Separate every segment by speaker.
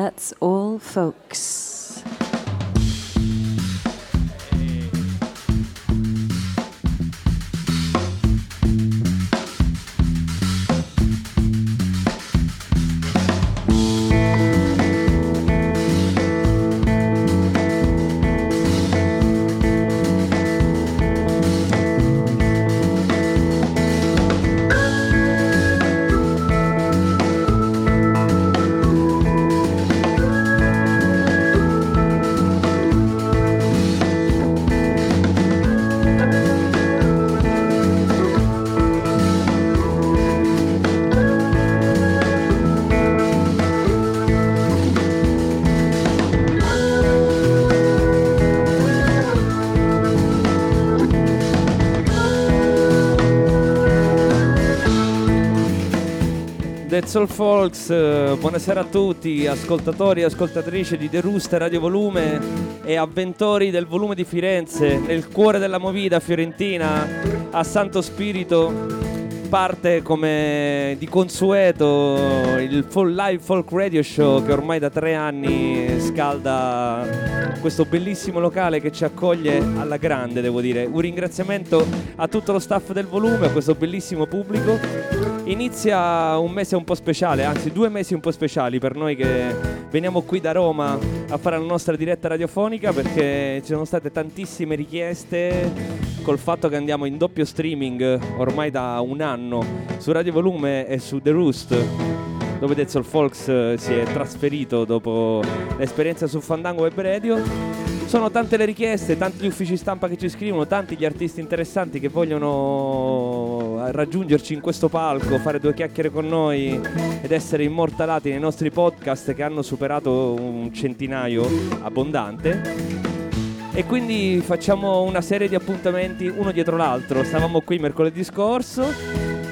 Speaker 1: That's all, folks.
Speaker 2: Soul Folks, eh, buonasera a tutti, ascoltatori e ascoltatrici di The Rooster Radio Volume e avventori del volume di Firenze, nel cuore della movida fiorentina, a Santo Spirito. Parte come di consueto il full live folk radio show che ormai da tre anni scalda questo bellissimo locale che ci accoglie alla grande, devo dire. Un ringraziamento a tutto lo staff del volume, a questo bellissimo pubblico Inizia un mese un po' speciale, anzi due mesi un po' speciali per noi che veniamo qui da Roma a fare la nostra diretta radiofonica perché ci sono state tantissime richieste col fatto che andiamo in doppio streaming ormai da un anno su Radio Volume e su The Roost dove Soul Folks si è trasferito dopo l'esperienza su Fandango Web Radio sono tante le richieste, tanti gli uffici stampa che ci scrivono, tanti gli artisti interessanti che vogliono raggiungerci in questo palco, fare due chiacchiere con noi ed essere immortalati nei nostri podcast che hanno superato un centinaio abbondante. E quindi facciamo una serie di appuntamenti uno dietro l'altro. Stavamo qui mercoledì scorso,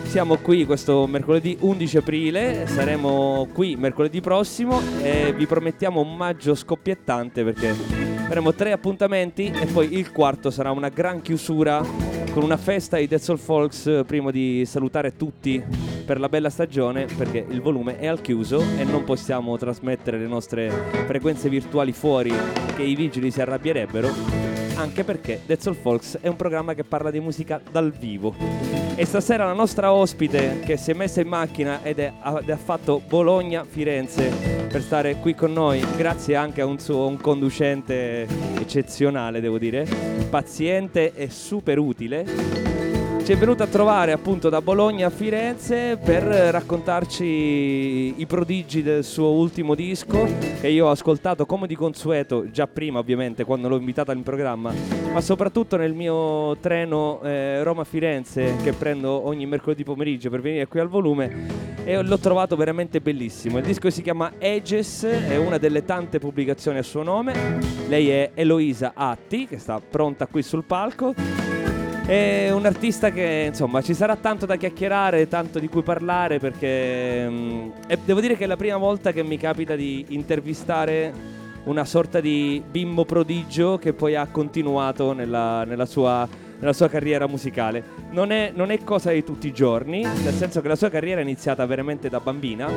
Speaker 2: siamo qui questo mercoledì 11 aprile, saremo qui mercoledì prossimo e vi promettiamo un maggio scoppiettante perché Avremo tre appuntamenti e poi il quarto sarà una gran chiusura con una festa ai Dead Soul Folks prima di salutare tutti per la bella stagione perché il volume è al chiuso e non possiamo trasmettere le nostre frequenze virtuali fuori che i vigili si arrabbierebbero anche perché Dead Soul Folks è un programma che parla di musica dal vivo. E stasera la nostra ospite che si è messa in macchina ed, è, ed ha fatto Bologna-Firenze per stare qui con noi, grazie anche a un suo un conducente eccezionale, devo dire, paziente e super utile ci è venuto a trovare appunto da Bologna a Firenze per raccontarci i prodigi del suo ultimo disco che io ho ascoltato come di consueto già prima ovviamente quando l'ho invitata in programma ma soprattutto nel mio treno eh, Roma-Firenze che prendo ogni mercoledì pomeriggio per venire qui al volume e l'ho trovato veramente bellissimo. Il disco si chiama Ages è una delle tante pubblicazioni a suo nome. Lei è Eloisa Atti che sta pronta qui sul palco è un artista che insomma ci sarà tanto da chiacchierare, tanto di cui parlare perché mh, mm, devo dire che è la prima volta che mi capita di intervistare una sorta di bimbo prodigio che poi ha continuato nella, nella, sua, nella sua, carriera musicale. Non è, non è cosa di tutti i giorni, nel senso che la sua carriera è iniziata veramente da bambina.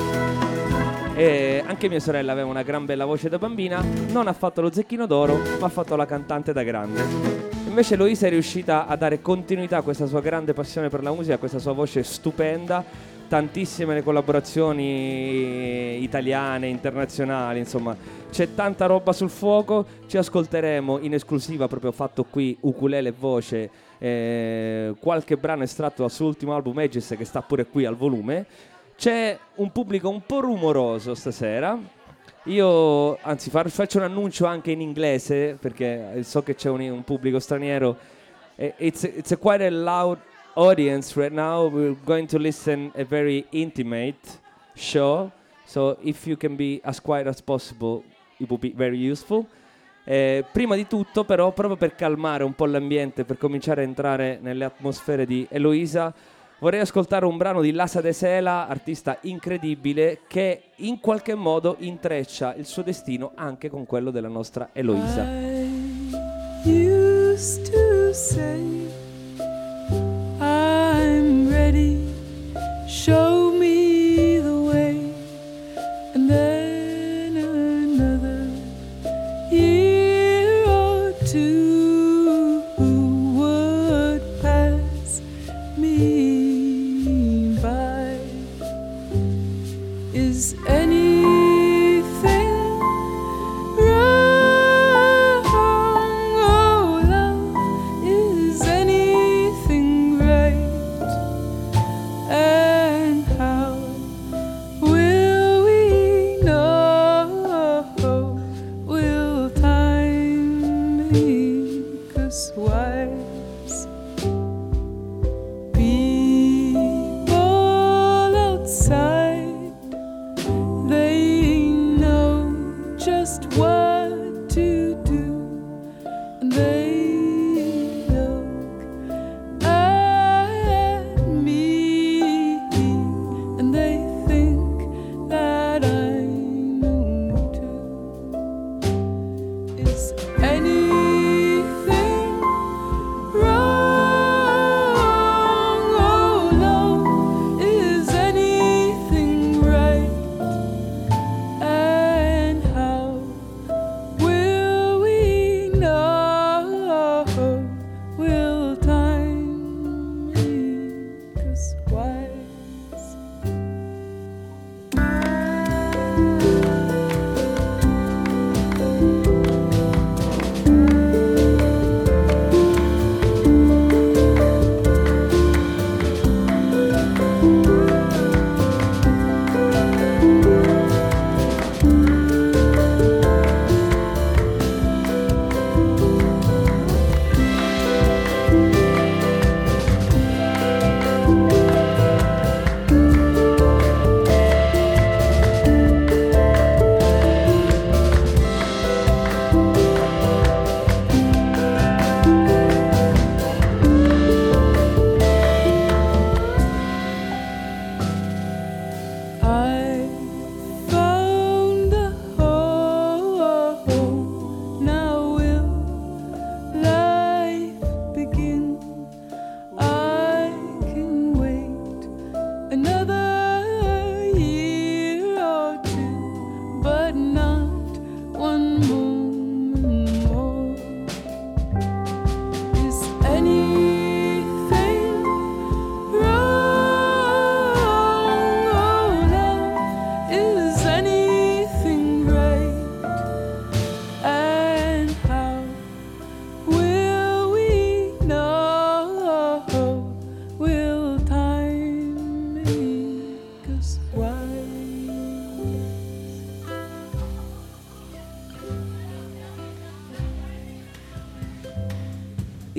Speaker 2: E anche mia sorella aveva una gran bella voce da bambina, non ha fatto lo zecchino d'oro, ma ha fatto la cantante da grande. Invece Loisa è riuscita a dare continuità a questa sua grande passione per la musica, a questa sua voce stupenda, tantissime le collaborazioni italiane, internazionali, insomma, c'è tanta roba sul fuoco, ci ascolteremo in esclusiva proprio fatto qui ukulele voce eh, qualche brano estratto dal suo ultimo album Aegis che sta pure qui al volume. C'è un pubblico un po' rumoroso stasera, io, anzi, far, faccio un annuncio anche in inglese perché so che c'è un, un pubblico straniero. It's it's a quite a loud audience right now. We're going to listen a very intimate show. So if you can be as quiet as possible, it would be very useful. Eh, prima di tutto, però, proprio per calmare un po' l'ambiente, per cominciare a entrare nelle atmosfere di Eloisa, vorrei ascoltare un brano di Lasa De Sela, artista incredibile, che in qualche modo intreccia il suo destino anche con quello della nostra Eloisa. I'm ready, show me the way, and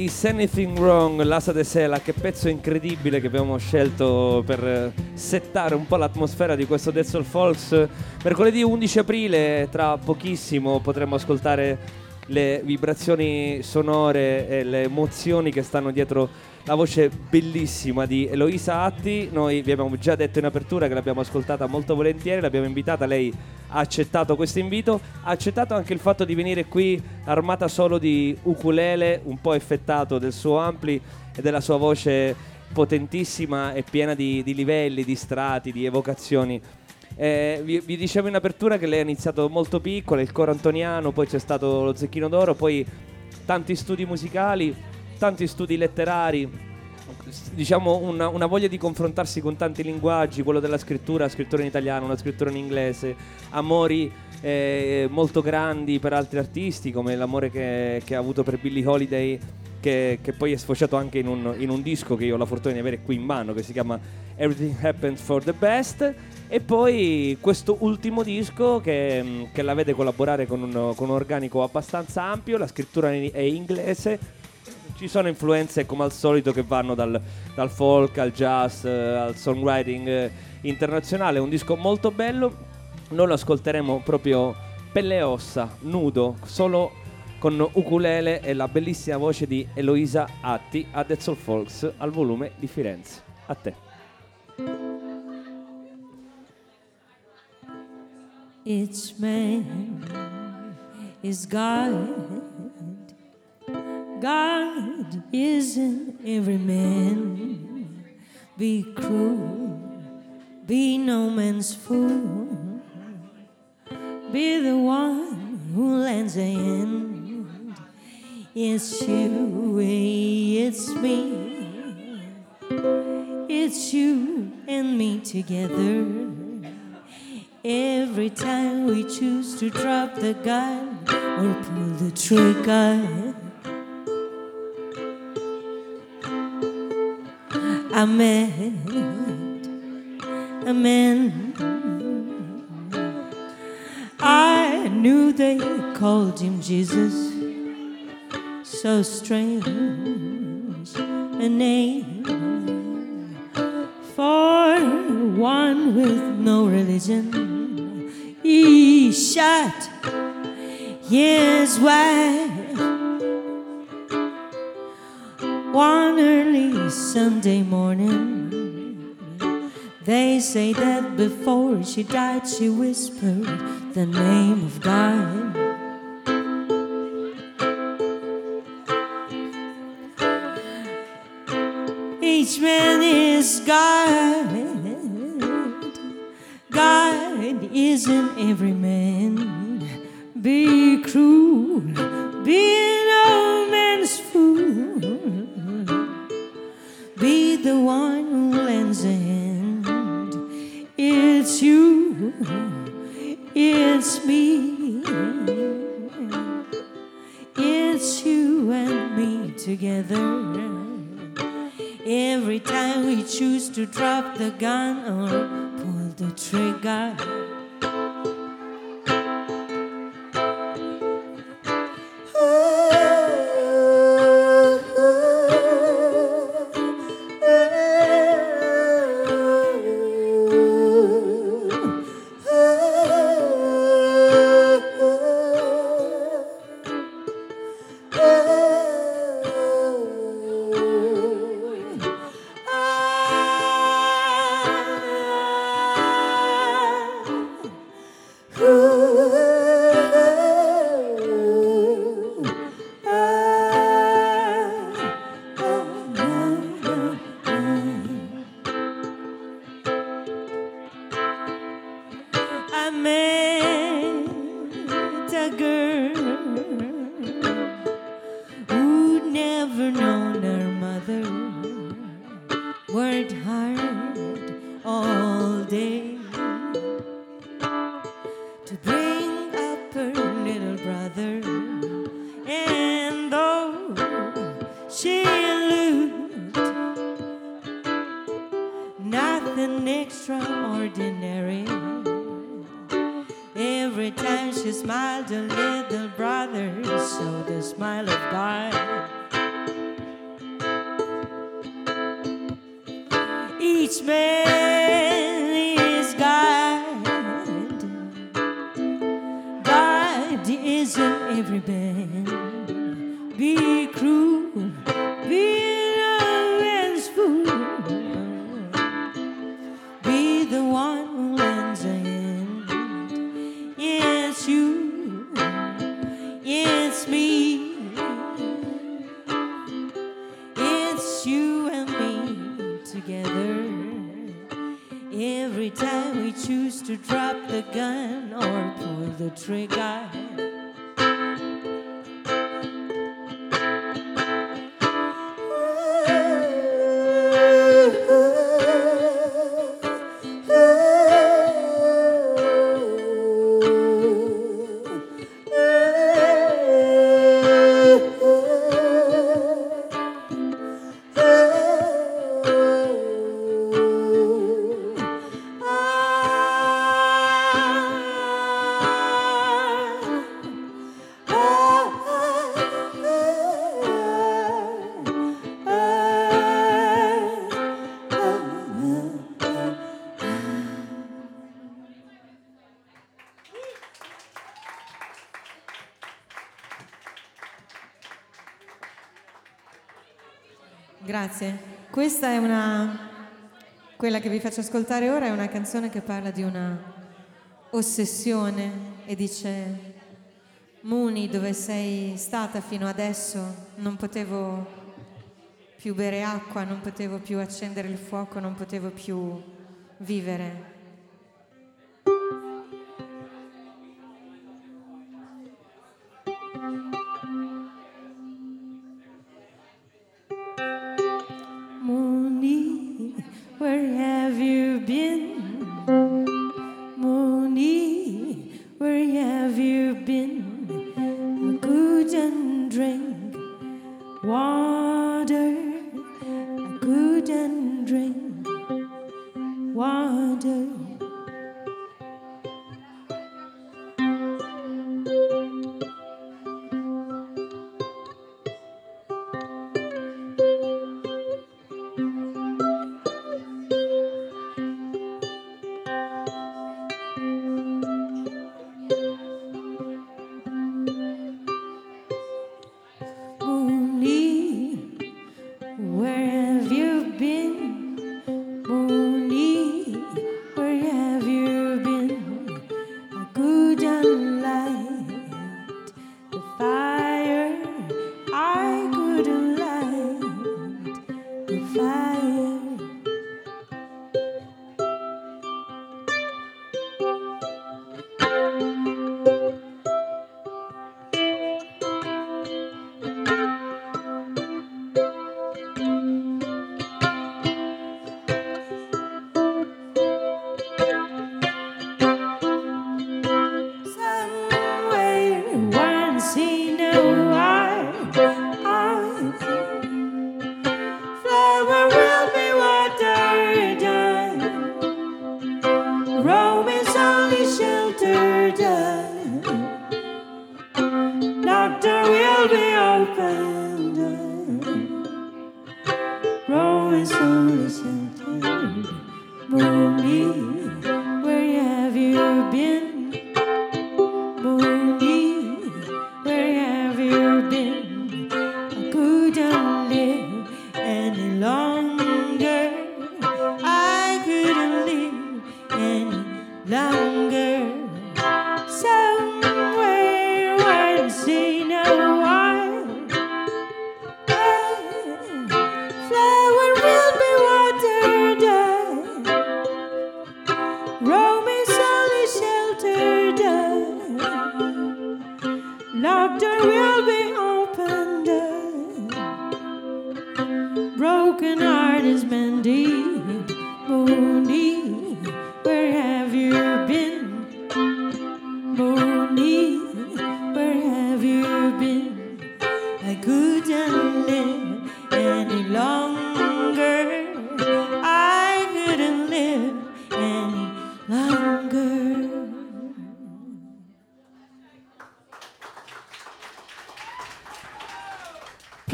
Speaker 2: Is Anything Wrong, l'Asa de Sela, che pezzo incredibile che abbiamo scelto per settare un po' l'atmosfera di questo Dead Soul Folks. Mercoledì 11 aprile, tra pochissimo, potremo ascoltare le vibrazioni sonore e le emozioni che stanno dietro la voce bellissima di Eloisa Atti. Noi vi abbiamo già detto in apertura che l'abbiamo ascoltata molto volentieri, l'abbiamo invitata, lei ha accettato questo invito, ha accettato anche il fatto di venire qui armata solo di ukulele, un po' effettato del suo ampli e della sua voce potentissima e piena di, di livelli, di strati, di evocazioni. Eh, vi, vi, dicevo in apertura che lei ha iniziato molto piccola, il coro antoniano, poi c'è stato lo Zecchino d'Oro, poi tanti studi musicali, tanti studi letterari, diciamo una, una, voglia di confrontarsi con tanti linguaggi, quello della scrittura, scrittura in italiano, una scrittura in inglese, amori eh, molto grandi per altri artisti, come l'amore che, che ha avuto per Billie Holiday che, che, poi è sfociato anche in un, in un, disco che io ho la fortuna di avere qui in mano, che si chiama Everything Happens for the Best. E poi questo ultimo disco che, che la vede collaborare con un, con un, organico abbastanza ampio, la scrittura è inglese, ci sono influenze come al solito che vanno dal, dal folk al jazz, al songwriting eh, internazionale, un disco molto bello, noi lo ascolteremo proprio pelle e ossa, nudo, solo con ukulele e la bellissima voce di Eloisa Atti a Dead Soul Folks al volume di Firenze. A te.
Speaker 3: Each man is God. God is in every man. Be cruel, be no man's fool. Be the one who lends a hand it's you, it's me. It's you and me together. Every time we choose to drop the gun or pull the trigger. I met a man. I knew they called him Jesus so strange a name for one with no religion. He shot his why? One early Sunday morning, they say that before she died, she whispered the name of God. Every man. Be cruel, be
Speaker 4: Grazie. Questa è una. Quella che vi faccio ascoltare ora è una canzone che parla di una ossessione e dice: Muni, dove sei stata fino adesso, non potevo più bere acqua, non potevo più accendere il fuoco, non potevo più vivere.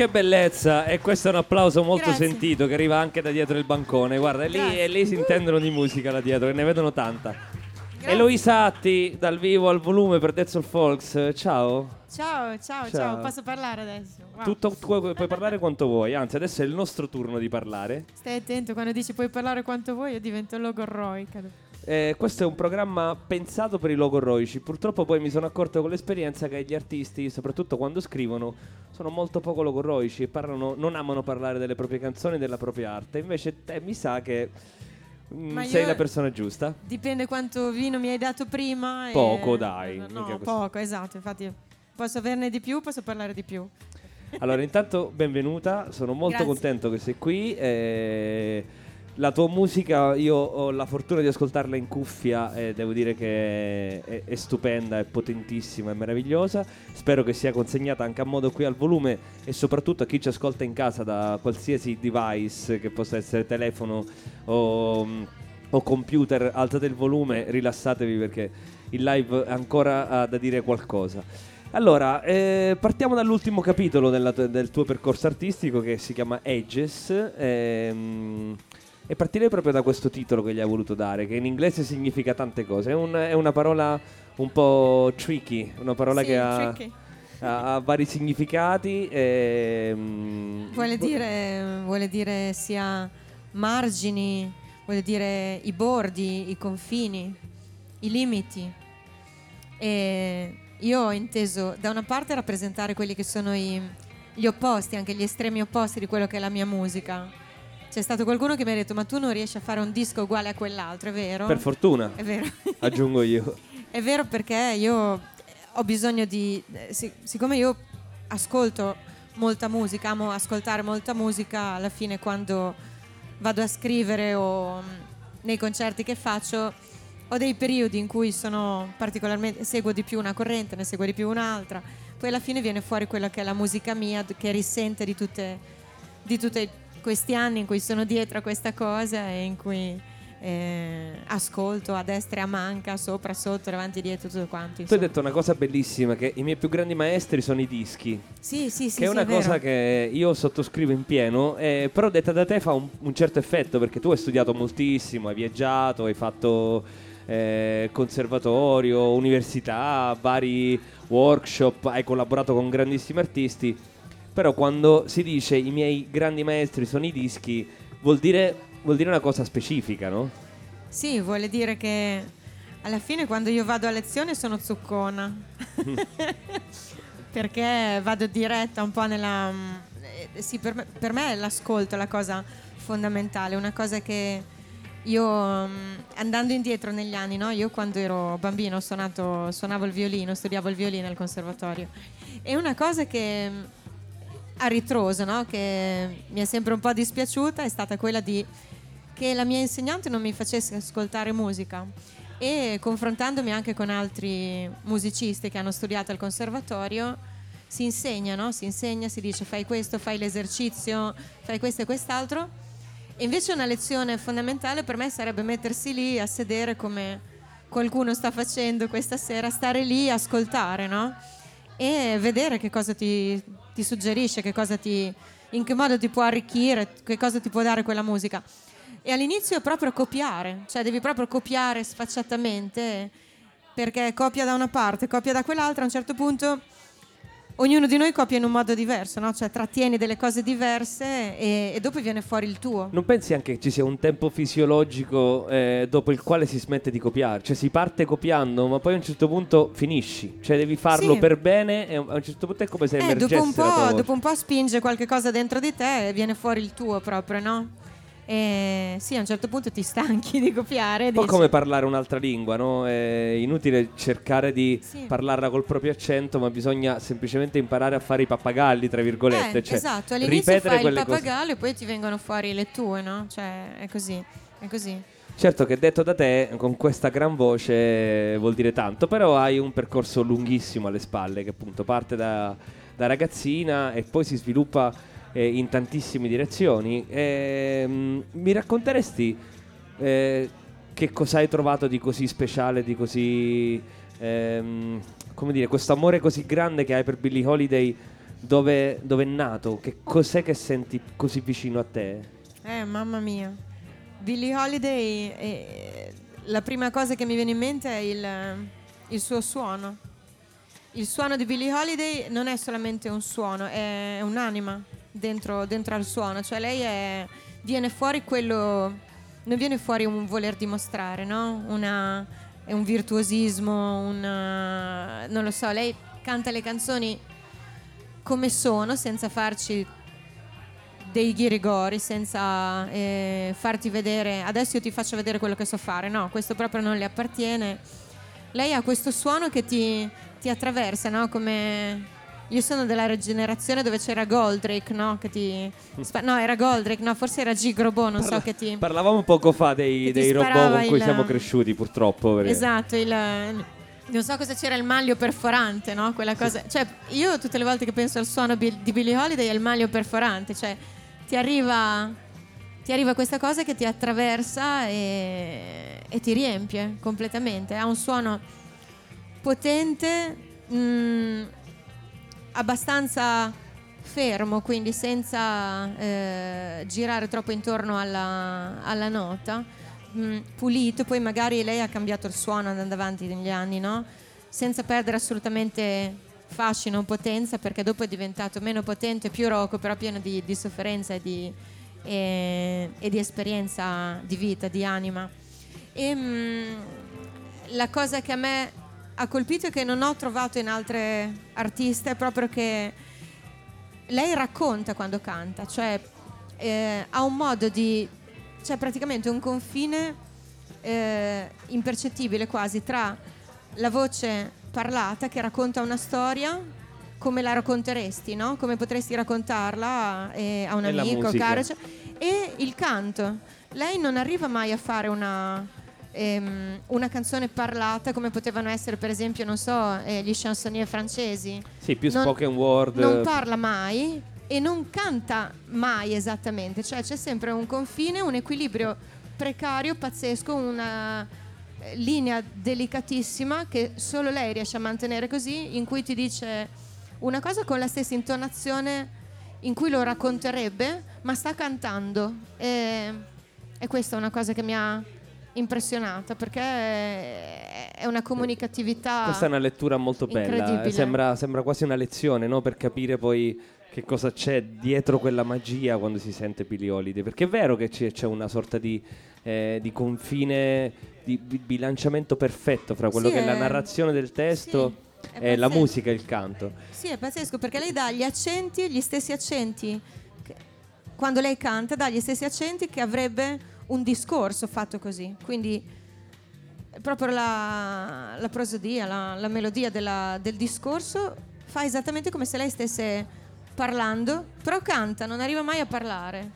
Speaker 2: Bellezza! E questo è un applauso molto
Speaker 4: Grazie.
Speaker 2: sentito che arriva anche da dietro il bancone. Guarda, lì,
Speaker 4: Grazie.
Speaker 2: e lì si intendono di musica là dietro, che ne vedono tanta.
Speaker 4: Grazie.
Speaker 2: Eloisa Atti, dal vivo al volume per Dezzol Folks. Ciao.
Speaker 4: Ciao, ciao, ciao,
Speaker 2: Ciao.
Speaker 4: posso parlare adesso? Wow.
Speaker 2: Tutto, tu puoi puoi parlare quanto vuoi, anzi adesso è il nostro turno di parlare.
Speaker 4: Stai attento, quando dici puoi parlare quanto vuoi, io divento logorroica.
Speaker 2: Eh, questo è un programma pensato per i logorroici. Purtroppo poi mi sono accorto con l'esperienza che gli artisti, soprattutto quando scrivono, sono molto poco logorroici e parlano, non amano parlare delle proprie canzoni e della propria arte. Invece te mi sa che mm, sei
Speaker 4: io-
Speaker 2: la persona giusta.
Speaker 4: Dipende quanto vino mi hai dato prima. e-
Speaker 2: Poco, dai,
Speaker 4: No,
Speaker 2: mica così.
Speaker 4: poco, esatto. Infatti, posso averne di più, posso parlare di più.
Speaker 2: Allora, intanto benvenuta, sono molto
Speaker 4: Grazie.
Speaker 2: contento che sei qui. eh, la tua musica, io ho la fortuna di ascoltarla in cuffia e devo dire che è, è stupenda, è potentissima, è meravigliosa. Spero che sia consegnata anche a modo qui al volume e soprattutto a chi ci ascolta in casa da qualsiasi device che possa essere telefono o, o computer. Alzate il volume, rilassatevi perché il live ancora ha da dire qualcosa. Allora, eh, partiamo dall'ultimo capitolo della del tuo percorso artistico che si chiama Edges. ehm, e partirei proprio da questo titolo che gli hai voluto dare, che in inglese significa tante cose. È, un- è una parola un po' tricky, una parola
Speaker 4: Sì,
Speaker 2: che ha, ha- ha vari significati. ehm,
Speaker 4: Vuole dire, vuole dire sia margini, vuole dire i bordi, i confini, i limiti. E io ho inteso da una parte rappresentare quelli che sono i- gli opposti, anche gli estremi opposti di quello che è la mia musica. C'è stato qualcuno che mi ha detto ma tu non riesci a fare un disco uguale a quell'altro, è vero?
Speaker 2: Per fortuna,
Speaker 4: è vero.
Speaker 2: aggiungo io.
Speaker 4: È vero perché io ho bisogno di... eh, sic- siccome io ascolto molta musica, amo ascoltare molta musica, alla fine quando vado a scrivere o mm, nei concerti che faccio ho dei periodi in cui sono particolarmente seguo di più una corrente, ne seguo di più un'altra, poi alla fine viene fuori quella che è la musica mia che risente di tutte di tutti questi anni in cui sono dietro a questa cosa e in cui eh, ascolto a destra e a manca, sopra, sotto, davanti e dietro, tutto quanto.
Speaker 2: Tu hai
Speaker 4: insomma.
Speaker 2: detto una cosa bellissima, che i miei più grandi maestri sono i dischi.
Speaker 4: Sì, sì, sì,
Speaker 2: che è
Speaker 4: sì,
Speaker 2: una
Speaker 4: vero.
Speaker 2: cosa che io sottoscrivo in pieno, eh, però detta da te fa un, un certo effetto perché tu hai studiato moltissimo, hai viaggiato, hai fatto eh, conservatorio, università, vari workshop, hai collaborato con grandissimi artisti, però quando si dice i miei grandi maestri sono i dischi, vuol dire, vuol dire una cosa specifica, no?
Speaker 4: Sì, vuole dire che alla fine quando io vado a lezione sono zuccona. Perché vado diretta un po' nella... eh, sì, per me, per me è l'ascolto la cosa fondamentale, una cosa che io mm, andando indietro negli anni, no? io quando ero bambino ho suonato, suonavo il violino, studiavo il violino al conservatorio. E una cosa che mm, a ritroso, no? che mi è sempre un po' dispiaciuta, è stata quella di che la mia insegnante non mi facesse ascoltare musica e confrontandomi anche con altri musicisti che hanno studiato al conservatorio si insegna, no? si insegna, si dice fai questo, fai l'esercizio, fai questo e quest'altro e invece una lezione fondamentale per me sarebbe mettersi lì a sedere come qualcuno sta facendo questa sera, stare lì, ascoltare, no? E vedere che cosa ti, ti suggerisce, che cosa ti, in che modo ti può arricchire, che cosa ti può dare quella musica. E all'inizio è proprio copiare, cioè devi proprio copiare sfacciatamente, perché copia da una parte, copia da quell'altra, a un certo punto ognuno di noi copia in un modo diverso, no? cioè trattieni delle cose diverse e, e, dopo viene fuori il tuo.
Speaker 2: Non pensi anche che ci sia un tempo fisiologico eh, dopo il quale si smette di copiare? Cioè si parte copiando, ma poi a un certo punto finisci, cioè devi farlo
Speaker 4: Sì.
Speaker 2: per bene e a un certo punto è come se
Speaker 4: Eh,
Speaker 2: emergesse
Speaker 4: dopo, un po', dopo un po' spinge qualche cosa dentro di te e viene fuori il tuo proprio, no? E sì, a un certo punto ti stanchi di copiare.
Speaker 2: Un po'
Speaker 4: dici-
Speaker 2: come parlare un'altra lingua, no? È inutile cercare di
Speaker 4: Sì.
Speaker 2: parlarla col proprio accento, ma bisogna semplicemente imparare a fare i pappagalli, tra virgolette.
Speaker 4: Eh,
Speaker 2: cioè
Speaker 4: esatto, all'inizio
Speaker 2: ripetere
Speaker 4: fai il
Speaker 2: quelle cose.
Speaker 4: pappagallo e poi ti vengono fuori le tue, no? Cioè, è così, è così.
Speaker 2: Certo che detto da te, con questa gran voce vuol dire tanto, però hai un percorso lunghissimo alle spalle che appunto parte da, da ragazzina e poi si sviluppa eh, in tantissime direzioni. Ehm, mi racconteresti eh, che cosa hai trovato di così speciale, di così... ehm, come dire, questo amore così grande che hai per Billie Holiday, dove, dove è nato? Che cos'è che senti così vicino a te?
Speaker 4: Eh, mamma mia. Billie Holiday, eh, la prima cosa che mi viene in mente è il, il suo suono. Il suono di Billie Holiday non è solamente un suono, è un'anima dentro, dentro al suono. Cioè lei è, viene fuori quello... Non viene fuori un voler dimostrare, no? Una, è un virtuosismo, una, non lo so, lei canta le canzoni come sono, senza farci dei ghirigori, senza eh, farti vedere, adesso io ti faccio vedere quello che so fare, no, questo proprio non le appartiene. Lei ha questo suono che ti, ti attraversa, no? Come io sono della generazione dove c'era Goldrake, no? Che ti spa- no, era Goldrake, no, forse era Gigrobo, non so che ti
Speaker 2: Parlavamo poco fa dei, dei robot con cui
Speaker 4: il-
Speaker 2: siamo cresciuti, purtroppo. perché-
Speaker 4: Esatto, il non so cosa c'era il maglio perforante, no? Quella cosa. Cioè, io tutte le volte che penso al suono di Billie Holiday è il maglio perforante, cioè ti arriva ti arriva questa cosa che ti attraversa e, e ti riempie completamente. Ha un suono potente, mh, abbastanza fermo, quindi senza eh, girare troppo intorno alla, alla nota, mh, pulito, poi magari lei ha cambiato il suono andando avanti negli anni, no? Senza perdere assolutamente fascino o potenza, perché dopo è diventato meno potente, più roco, però pieno di, di sofferenza e di, e- e di esperienza di vita, di anima. E, mh, la cosa che a me ha colpito e che non ho trovato in altre artiste è proprio che lei racconta quando canta, cioè eh, ha un modo di... c'è praticamente un confine eh, impercettibile quasi tra la voce parlata che racconta una storia come la racconteresti, no? Come potresti raccontarla eh, a un
Speaker 2: E
Speaker 4: amico, caro, cioè- e il canto. Lei non arriva mai a fare una, ehm, una canzone parlata come potevano essere per esempio, non so, eh, gli chansonnier francesi.
Speaker 2: Sì, più
Speaker 4: Non-
Speaker 2: spoken word.
Speaker 4: Non parla mai e non canta mai esattamente, cioè c'è sempre un confine, un equilibrio precario, pazzesco, una eh, linea delicatissima che solo lei riesce a mantenere così, in cui ti dice una cosa con la stessa intonazione in cui lo racconterebbe, ma sta cantando. E, e questa è una cosa che mi ha impressionata perché è una comunicatività
Speaker 2: Questa è una lettura molto bella.
Speaker 4: incredibile.
Speaker 2: Sembra, sembra quasi una lezione, no? Per capire poi che cosa c'è dietro quella magia quando si sente Billie Holiday. Perché è vero che c'è, una sorta di, eh, di confine, di bi- bilanciamento perfetto fra quello
Speaker 4: Sì,
Speaker 2: che è la
Speaker 4: è-
Speaker 2: narrazione del testo
Speaker 4: sì, è
Speaker 2: e la musica e il canto.
Speaker 4: Sì, è pazzesco perché lei dà gli accenti, gli stessi accenti, quando lei canta, dà gli stessi accenti che avrebbe un discorso fatto così. Quindi proprio la, la prosodia, la, la melodia della- del discorso fa esattamente come se lei stesse parlando, però canta, non arriva mai a parlare.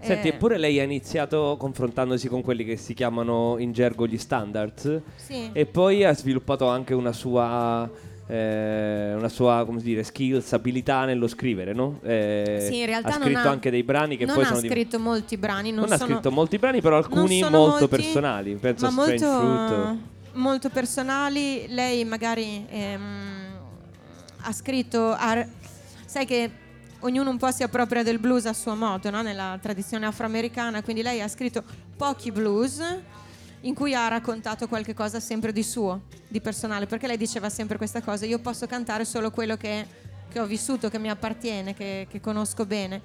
Speaker 2: Senti,
Speaker 4: Eh,
Speaker 2: eppure lei ha iniziato confrontandosi con quelli che si chiamano in gergo gli standards
Speaker 4: sì.
Speaker 2: e poi ha sviluppato anche una sua, eh, una sua come dire, skills, abilità nello scrivere, no? Eh,
Speaker 4: Sì, in realtà
Speaker 2: ha
Speaker 4: non
Speaker 2: scritto
Speaker 4: ha-
Speaker 2: anche dei brani che
Speaker 4: non
Speaker 2: poi
Speaker 4: ha
Speaker 2: sono di-
Speaker 4: scritto molti brani, non,
Speaker 2: non ha
Speaker 4: sono-
Speaker 2: scritto molti brani, però alcuni
Speaker 4: non
Speaker 2: molto
Speaker 4: molti,
Speaker 2: personali. Penso a Strange
Speaker 4: molto,
Speaker 2: Fruit.
Speaker 4: molto personali. Lei magari ehm, ha scritto, ha- sai che ognuno un po' si appropria del blues a suo modo, no? nella tradizione afroamericana, quindi lei ha scritto pochi blues in cui ha raccontato qualche cosa sempre di suo, di personale, perché lei diceva sempre questa cosa, io posso cantare solo quello che, che ho vissuto, che mi appartiene, che, che conosco bene.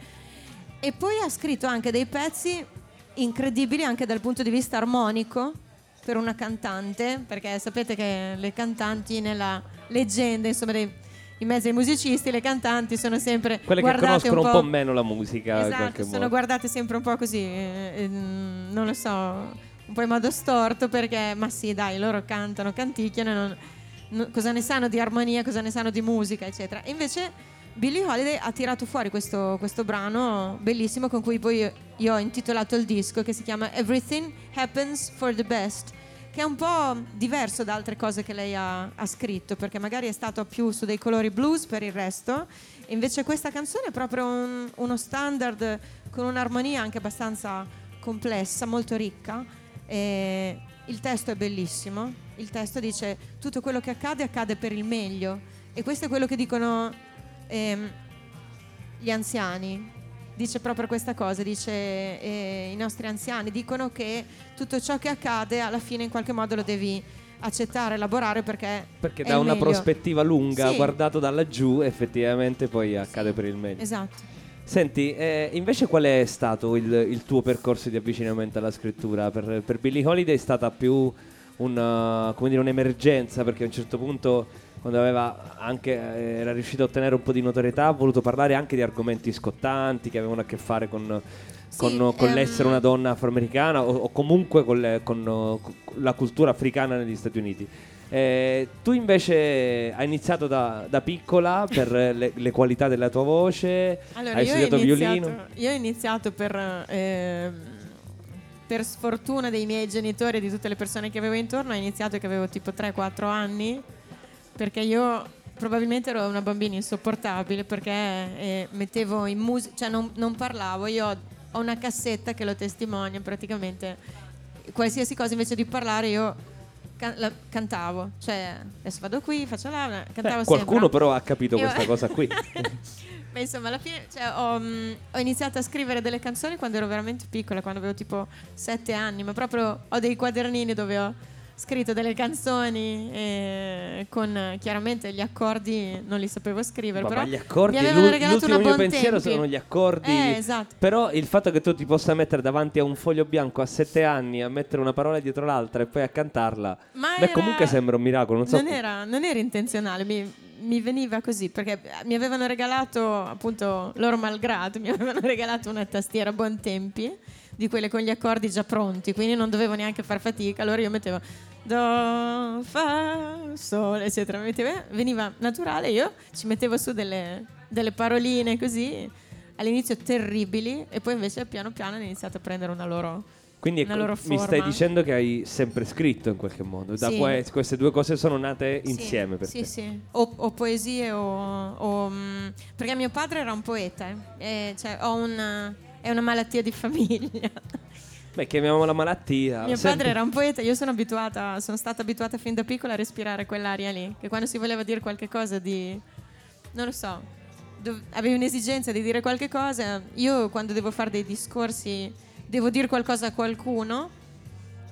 Speaker 4: E poi ha scritto anche dei pezzi incredibili anche dal punto di vista armonico per una cantante, perché sapete che le cantanti nella leggenda, insomma, dei, in mezzo ai musicisti, le cantanti sono sempre
Speaker 2: Quelle che conoscono
Speaker 4: un
Speaker 2: un
Speaker 4: po',
Speaker 2: po' meno la musica
Speaker 4: Esatto, sono
Speaker 2: modo.
Speaker 4: guardate sempre un po' così, eh, eh, non lo so, un po' in modo storto perché, ma sì, dai, loro cantano, canticchiano, non- non- cosa ne sanno di armonia, cosa ne sanno di musica, eccetera. E invece Billie Holiday ha tirato fuori questo, questo brano bellissimo con cui poi io, io ho intitolato il disco che si chiama Everything Happens for the Best che è un po' diverso da altre cose che lei ha, ha scritto, perché magari è stato più su dei colori blues per il resto, invece questa canzone è proprio un- uno standard con un'armonia anche abbastanza complessa, molto ricca. E il testo è bellissimo, il testo dice tutto quello che accade accade per il meglio, e questo è quello che dicono ehm, gli anziani. Dice proprio questa cosa, dice eh, i nostri anziani dicono che tutto ciò che accade alla fine in qualche modo lo devi accettare, elaborare perché
Speaker 2: Perché
Speaker 4: è
Speaker 2: da
Speaker 4: il
Speaker 2: una
Speaker 4: meglio.
Speaker 2: prospettiva lunga,
Speaker 4: Sì.
Speaker 2: guardato da laggiù, effettivamente poi accade
Speaker 4: Sì.
Speaker 2: per il meglio.
Speaker 4: Esatto.
Speaker 2: Senti, eh, invece qual è stato il, il tuo percorso di avvicinamento alla scrittura? Per, per Billie Holiday è stata più una- come dire, un'emergenza perché a un certo punto quando aveva anche, eh, era riuscito a ottenere un po' di notorietà ha voluto parlare anche di argomenti scottanti che avevano a che fare con,
Speaker 4: Sì,
Speaker 2: con
Speaker 4: ehm,
Speaker 2: l'essere una donna afroamericana o, o comunque con, le- con la cultura africana negli Stati Uniti. Eh, tu invece hai iniziato da, da piccola per le, le qualità della tua voce,
Speaker 4: Allora,
Speaker 2: hai studiato
Speaker 4: iniziato,
Speaker 2: violino.
Speaker 4: io ho iniziato per, ehm, per sfortuna dei miei genitori e di tutte le persone che avevo intorno, ho iniziato che avevo tipo 3-4 anni, perché io probabilmente ero una bambina insopportabile perché eh, mettevo in musica, cioè non, non parlavo, io ho una cassetta che lo testimonia praticamente, qualsiasi cosa invece di parlare io can- la- cantavo, cioè adesso vado qui, faccio là, cantavo
Speaker 2: Eh, qualcuno
Speaker 4: sempre.
Speaker 2: però ha capito
Speaker 4: Io-
Speaker 2: questa cosa qui.
Speaker 4: Beh, insomma, alla fine cioè, ho, mm, ho iniziato a scrivere delle canzoni quando ero veramente piccola, quando avevo tipo sette anni, ma proprio ho dei quadernini dove ho scritto delle canzoni con eh, chiaramente gli accordi non li sapevo scrivere,
Speaker 2: Ma,
Speaker 4: però
Speaker 2: gli accordi,
Speaker 4: mi avevano regalato
Speaker 2: l'ultimo
Speaker 4: una
Speaker 2: mio pensiero
Speaker 4: tempi.
Speaker 2: sono gli accordi.
Speaker 4: Eh, esatto.
Speaker 2: Però il fatto che tu ti possa mettere davanti a un foglio bianco a sette anni, a mettere una parola dietro l'altra e poi a cantarla,
Speaker 4: Ma
Speaker 2: me
Speaker 4: era-
Speaker 2: comunque sembra un miracolo. Non so.
Speaker 4: Non era, non era intenzionale, mi, mi veniva così perché mi avevano regalato, appunto, loro malgrado, mi avevano regalato una tastiera buon tempi di quelle con gli accordi già pronti, quindi non dovevo neanche far fatica. Allora io mettevo do, fa, sol, eccetera. Mettevo- veniva naturale, io ci mettevo su delle, delle paroline così. All'inizio terribili e poi invece piano piano hanno iniziato a prendere una loro
Speaker 2: Quindi
Speaker 4: una
Speaker 2: ecco,
Speaker 4: loro
Speaker 2: mi stai dicendo che hai sempre scritto in qualche modo. Da
Speaker 4: Sì.
Speaker 2: que- queste due cose sono nate
Speaker 4: Sì,
Speaker 2: insieme per
Speaker 4: sì,
Speaker 2: te.
Speaker 4: Sì, o, o poesie o, o, mm, perché mio padre era un poeta, eh, e, cioè, ho un, è una malattia di famiglia.
Speaker 2: Beh, chiamiamola malattia.
Speaker 4: mio
Speaker 2: Senti-
Speaker 4: padre era un poeta, io sono abituata, sono stata abituata fin da piccola a respirare quell'aria lì, che quando si voleva dire qualche cosa di, non lo so, dov- avevi un'esigenza di dire qualche cosa, io quando devo fare dei discorsi, devo dire qualcosa a qualcuno,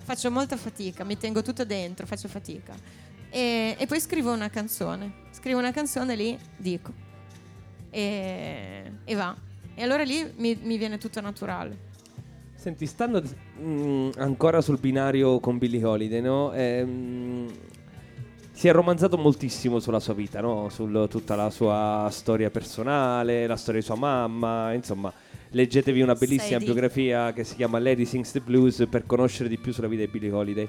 Speaker 4: faccio molta fatica, mi tengo tutto dentro, faccio fatica. E, e poi scrivo una canzone, scrivo una canzone lì, dico, e, e va. E allora lì mi, mi viene tutto naturale.
Speaker 2: Senti, stando mm, ancora sul binario con Billie Holiday, no? Ehm, si è romanzato moltissimo sulla sua vita, no? Su tutta la sua storia personale, la storia di sua mamma, insomma. Leggetevi una bellissima
Speaker 4: Sei di-
Speaker 2: biografia che si chiama Lady Sings the Blues per conoscere di più sulla vita di Billie Holiday.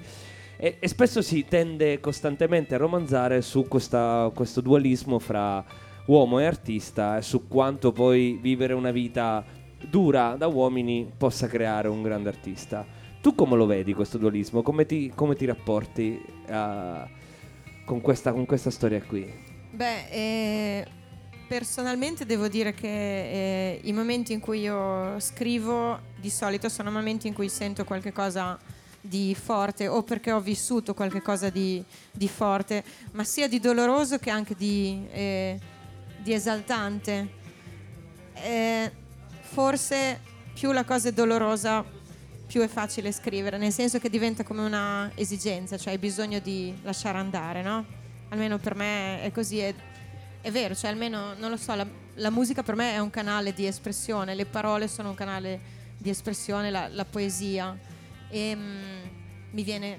Speaker 2: E, e spesso si tende costantemente a romanzare su questa- questo dualismo fra uomo e artista e su quanto poi vivere una vita dura da uomini possa creare un grande artista. Tu come lo vedi questo dualismo? Come ti, come ti rapporti a- con, questa, con questa storia qui?
Speaker 4: Beh, eh, personalmente devo dire che eh, i momenti in cui io scrivo di solito sono momenti in cui sento qualche cosa di forte o perché ho vissuto qualche cosa di, di forte, ma sia di doloroso che anche di, eh, di esaltante. eh, forse più la cosa è dolorosa, più è facile scrivere, nel senso che diventa come una esigenza, cioè hai bisogno di lasciare andare, no? Almeno per me è così, è, è vero, cioè almeno, non lo so, la, la musica per me è un canale di espressione, le parole sono un canale di espressione, la, la poesia e mm, mi, viene,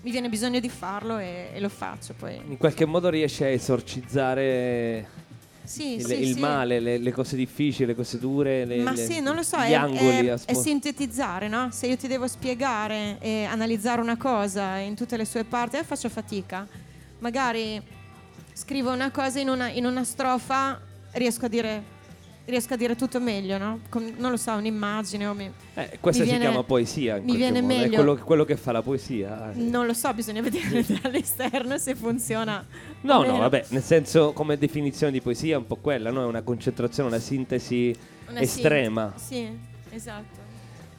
Speaker 4: mi viene bisogno di farlo e, e lo faccio poi.
Speaker 2: In qualche modo riesci a esorcizzare
Speaker 4: Sì,
Speaker 2: il,
Speaker 4: sì,
Speaker 2: il
Speaker 4: sì.
Speaker 2: male, le, le cose difficili, le cose dure, le-
Speaker 4: Ma
Speaker 2: le-
Speaker 4: sì, non lo so,
Speaker 2: gli
Speaker 4: è,
Speaker 2: angoli.
Speaker 4: è- è sintetizzare, no? Se io ti devo spiegare e analizzare una cosa in tutte le sue parti, eh, faccio fatica. Magari scrivo una cosa in una, in una strofa, riesco a dire, riesco a dire tutto meglio, no? Con- non lo so, un'immagine o mi-
Speaker 2: Eh, questa
Speaker 4: mi
Speaker 2: si
Speaker 4: viene-
Speaker 2: chiama poesia.
Speaker 4: mi viene
Speaker 2: modo, È
Speaker 4: meglio.
Speaker 2: quello, quello che fa la poesia. eh.
Speaker 4: Non lo so, bisogna vedere dall'esterno se funziona.
Speaker 2: No, no, vabbè, nel senso come definizione di poesia è un po' quella, no? È una concentrazione, una sintesi
Speaker 4: Una
Speaker 2: estrema.
Speaker 4: Sì, esatto.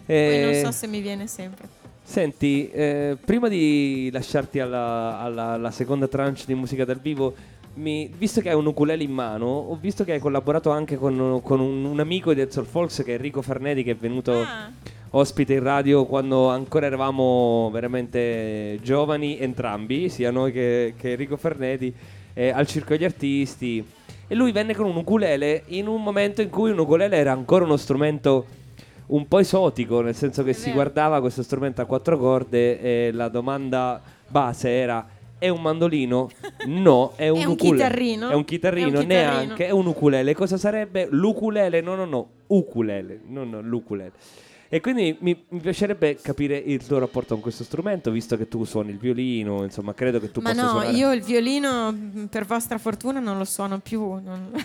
Speaker 2: Eh,
Speaker 4: Poi non so se mi viene sempre.
Speaker 2: Senti, eh, prima di lasciarti alla, alla- alla seconda tranche di musica dal vivo, mi- visto che hai un ukulele in mano, ho visto che hai collaborato anche con, con un, un amico di Soul Folks che è Enrico Farneti, che è venuto
Speaker 4: Ah,
Speaker 2: ospite in radio quando ancora eravamo veramente giovani entrambi, sia noi che, che Enrico Farneti, eh, al Circo degli Artisti. E lui venne con un ukulele in un momento in cui un ukulele era ancora uno strumento un po' esotico, nel senso che
Speaker 4: È
Speaker 2: si
Speaker 4: vero.
Speaker 2: guardava questo strumento a quattro corde e la domanda base era è un mandolino? No, è un,
Speaker 4: È un
Speaker 2: ukulele.
Speaker 4: chitarrino?
Speaker 2: È un chitarrino,
Speaker 4: È un chitarrino.
Speaker 2: neanche, è un ukulele. Cosa sarebbe? L'ukulele? No, no, no, ukulele, no, no, l'ukulele. E quindi mi, mi piacerebbe capire il tuo rapporto con questo strumento, visto che tu suoni il violino, insomma, credo che tu
Speaker 4: Ma
Speaker 2: possa
Speaker 4: no,
Speaker 2: suonare.
Speaker 4: io il violino, per vostra fortuna, non lo suono più. non-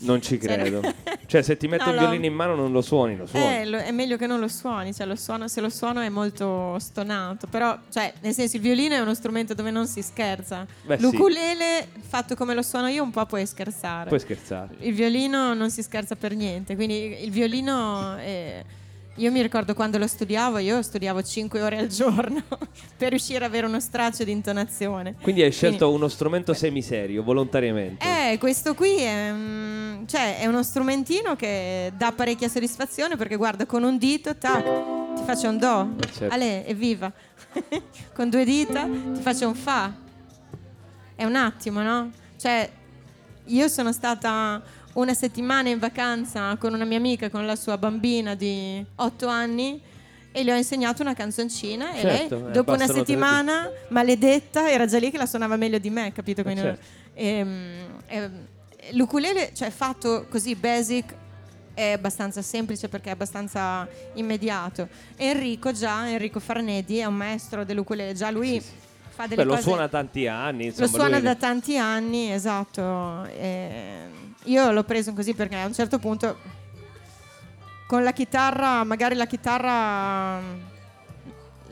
Speaker 2: Non ci
Speaker 4: Cioè,
Speaker 2: credo. Cioè, se ti metto
Speaker 4: No,
Speaker 2: il
Speaker 4: no.
Speaker 2: violino in mano non lo suoni, lo suoni.
Speaker 4: Eh, lo- è meglio che non lo suoni, cioè lo suono, se lo suono è molto stonato, però, cioè, nel senso il violino è uno strumento dove non si scherza.
Speaker 2: Beh, sì.
Speaker 4: L'ukulele, fatto come lo suono io, un po' puoi scherzare.
Speaker 2: Puoi scherzare.
Speaker 4: Il violino non si scherza per niente, quindi il violino... è- Io mi ricordo quando lo studiavo, io studiavo 5 ore al giorno per riuscire ad avere uno straccio di intonazione.
Speaker 2: Quindi hai scelto uno strumento semiserio, volontariamente.
Speaker 4: Eh, questo qui è, mm, cioè, è uno strumentino che dà parecchia soddisfazione perché guarda, con un dito, tac, ti faccio un do,
Speaker 2: Eh, certo.
Speaker 4: Ale, evviva. con due dita ti faccio un fa. È un attimo, no? Cioè, io sono stata una settimana in vacanza con una mia amica, con la sua bambina di 8 anni e le ho insegnato una canzoncina e
Speaker 2: Certo,
Speaker 4: lei
Speaker 2: eh,
Speaker 4: dopo una
Speaker 2: bastano tre
Speaker 4: settimana maledetta era già lì che la suonava meglio di me, capito? Quindi
Speaker 2: certo.
Speaker 4: Ehm, ehm, l'ukulele, cioè fatto così basic, è abbastanza semplice perché è abbastanza immediato. Enrico già, Enrico Farnedi è un maestro dell'ukulele, già lui fa delle
Speaker 2: Beh, lo
Speaker 4: cose...
Speaker 2: suona tanti anni.
Speaker 4: lo
Speaker 2: Insomma,
Speaker 4: suona
Speaker 2: lui-
Speaker 4: da tanti anni, esatto. e io l'ho preso così perché a un certo punto con la chitarra, magari la chitarra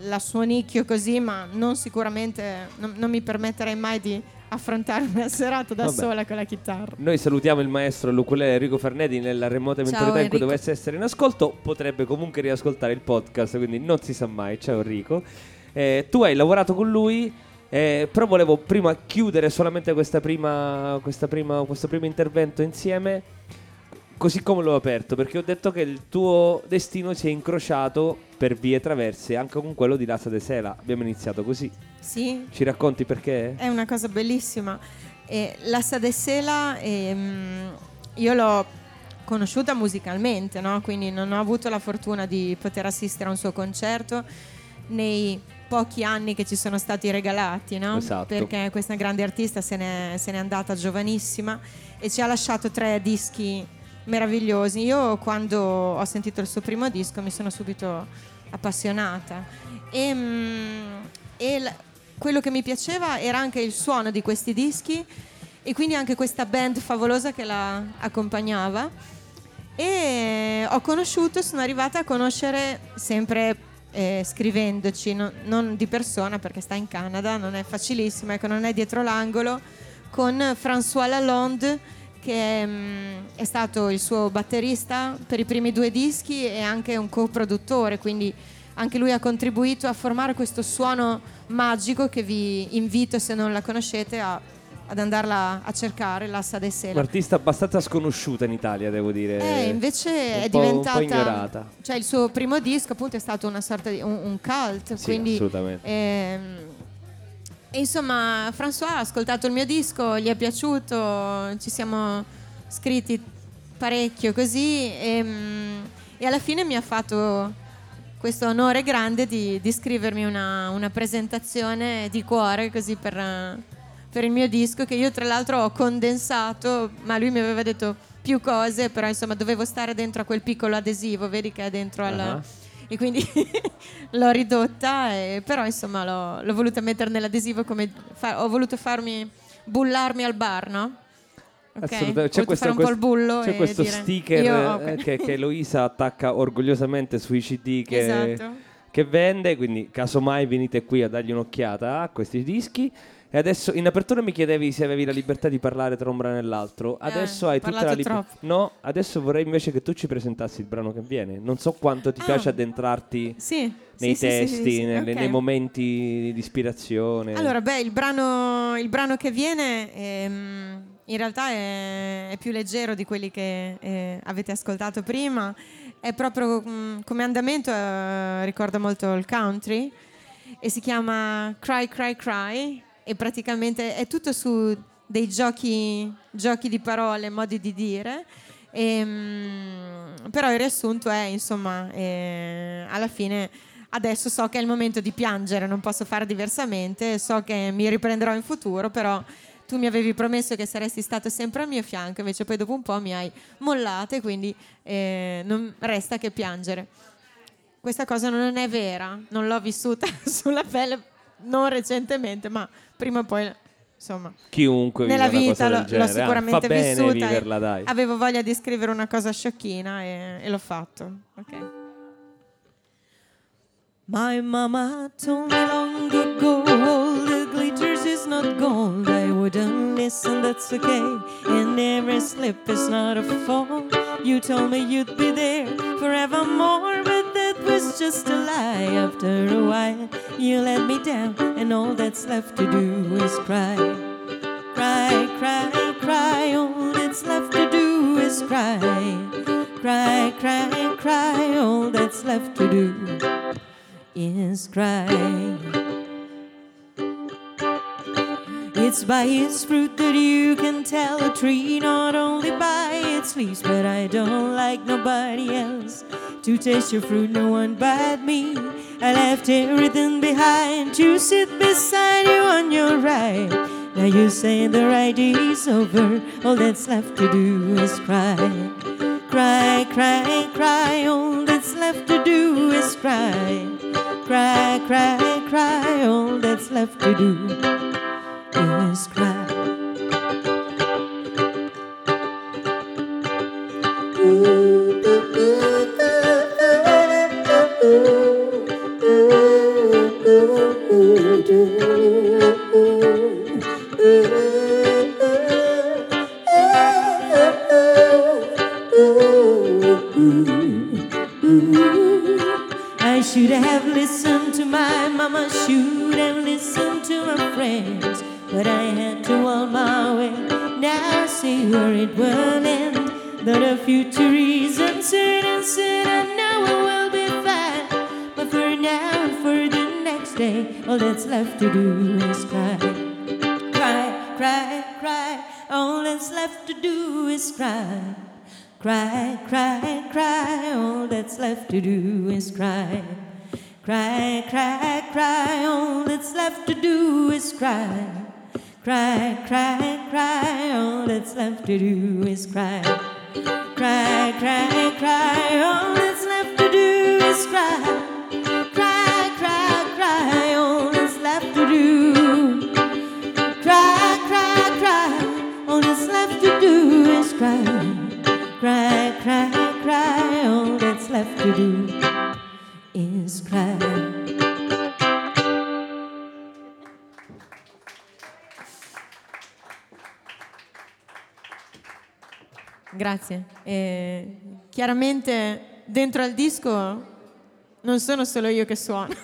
Speaker 4: la suonicchio così, ma non sicuramente, non, non mi permetterei mai di affrontare una serata da
Speaker 2: Vabbè.
Speaker 4: sola con la chitarra.
Speaker 2: Noi salutiamo il maestro all'ukulele Enrico Farneti nella remota eventualità in cui dovesse essere in ascolto. Potrebbe comunque riascoltare il podcast, quindi non si sa mai. Ciao Enrico. Eh, tu hai lavorato con lui, eh, però volevo prima chiudere solamente questa prima, questa prima, questo primo intervento insieme, così come l'ho aperto, perché ho detto che il tuo destino si è incrociato per vie traverse anche con quello di Lasa de Sela. Abbiamo iniziato così.
Speaker 4: Sì,
Speaker 2: Ci racconti perché?
Speaker 4: È una cosa bellissima. E la Sadessela ehm, io l'ho conosciuta musicalmente, no? quindi non ho avuto la fortuna di poter assistere a un suo concerto nei pochi anni che ci sono stati regalati, no?
Speaker 2: Esatto.
Speaker 4: perché questa grande artista se n'è, se n'è andata giovanissima e ci ha lasciato tre dischi meravigliosi. Io quando ho sentito il suo primo disco mi sono subito appassionata e, mm, e la- quello che mi piaceva era anche il suono di questi dischi e quindi anche questa band favolosa che la accompagnava e ho conosciuto, sono arrivata a conoscere sempre eh, scrivendoci, no- non di persona perché sta in Canada, non è facilissimo, ecco, non è dietro l'angolo, con François Lalonde che mm, è stato il suo batterista per i primi due dischi e anche un coproduttore, quindi anche lui ha contribuito a formare questo suono magico che vi invito, se non la conoscete, a
Speaker 3: ad andarla a cercare, l'Assa de Sela.
Speaker 2: Un'artista abbastanza sconosciuta in Italia, devo dire.
Speaker 3: Eh, invece
Speaker 2: un
Speaker 3: è
Speaker 2: po'- un po'
Speaker 3: diventata.
Speaker 2: ignorata.
Speaker 3: Cioè, il suo primo disco, appunto, è stato una sorta di un, un cult.
Speaker 2: Sì,
Speaker 3: quindi,
Speaker 2: assolutamente.
Speaker 3: ehm, e insomma, François ha ascoltato il mio disco, gli è piaciuto, ci siamo scritti parecchio così. E, mm, e alla fine mi ha fatto questo onore grande di, di scrivermi una, una presentazione di cuore così per, per il mio disco che io tra l'altro ho condensato, ma lui mi aveva detto più cose, però insomma dovevo stare dentro a quel piccolo adesivo, vedi che è dentro al...
Speaker 2: Ah.
Speaker 3: E quindi l'ho ridotta, e- però insomma l'ho, l'ho voluta mettere nell'adesivo come... fa- ho voluto farmi bullarmi al bar, no? Ok?
Speaker 2: Assolutamente.
Speaker 3: Ho
Speaker 2: C'è questo,
Speaker 3: fare un po' il
Speaker 2: questo-
Speaker 3: bullo
Speaker 2: c'è questo
Speaker 3: dire,
Speaker 2: sticker
Speaker 3: io-
Speaker 2: eh, che, che Eloisa attacca orgogliosamente sui CD che,
Speaker 3: Esatto.
Speaker 2: che vende, quindi casomai venite qui a dargli un'occhiata a questi dischi. E adesso in apertura mi chiedevi se avevi la libertà di parlare tra un brano e l'altro. Adesso
Speaker 3: Eh,
Speaker 2: hai tutta la libertà. No, adesso vorrei invece che tu ci presentassi il brano che viene. Non so quanto ti
Speaker 3: Ah.
Speaker 2: piace addentrarti
Speaker 3: Sì,
Speaker 2: nei
Speaker 3: sì,
Speaker 2: testi,
Speaker 3: sì,
Speaker 2: nelle-
Speaker 3: ok.
Speaker 2: nei momenti di ispirazione.
Speaker 3: Allora, beh, il brano, il brano che viene ehm, in realtà è, è più leggero di quelli che eh, avete ascoltato prima. È proprio mm, come andamento, eh, ricorda molto il country e si chiama Cry Cry Cry e praticamente è tutto su dei giochi, giochi di parole, modi di dire. Ehm, però il riassunto è, insomma, eh, alla fine adesso so che è il momento di piangere, non posso fare diversamente, so che mi riprenderò in futuro, però tu mi avevi promesso che saresti stato sempre al mio fianco, invece poi dopo un po' mi hai mollate, quindi eh, non resta che piangere. Questa cosa non è vera, non l'ho vissuta sulla pelle non recentemente, ma prima o poi, insomma,
Speaker 2: Chiunque
Speaker 3: nella vita
Speaker 2: del
Speaker 3: l'ho.
Speaker 2: Ah,
Speaker 3: sicuramente
Speaker 2: bene
Speaker 3: vissuta. e
Speaker 2: viverla, dai.
Speaker 3: Avevo voglia di scrivere una cosa sciocchina e, e l'ho fatto. Ok. My mama told me long ago all the glitters is not gold. I wouldn't listen, that's okay. And every slip is not a fall. You told me you'd be there forevermore, but was just a lie. After a while, you let me down, and all that's left to do is cry. Cry, cry, cry, all that's left to do is cry. Cry, cry, cry, all that's left to do is cry. It's by its fruit that you can tell a tree, not only by its leaves, but I don't like nobody else to taste your fruit, no one but me. I left everything behind to sit beside you on your right. Now you say the ride is over, all that's left to do is cry. Cry, cry, cry, all that's left to do is cry. Cry, cry, cry, all that's left to do is cry. I should have listened to my mama, should have listened to my friends, but I had to walk my way. Now I see where it will end. But the future is uncertain, said I know it will be fine. But for now and for the next day, all that's left to do is cry. Cry, cry, cry, all that's left to do is cry. Cry, cry, cry, all that's left to do is cry. Cry, cry, cry, all that's left to do is cry. Cry, cry, cry, all that's left to do is cry. Cry, cry, cry, all that's left to do is cry. Cry, cry, cry, all that's left to do. Cry, cry, cry, all that's left to do is cry. Grazie. Eh, chiaramente dentro al disco non sono solo io che suono.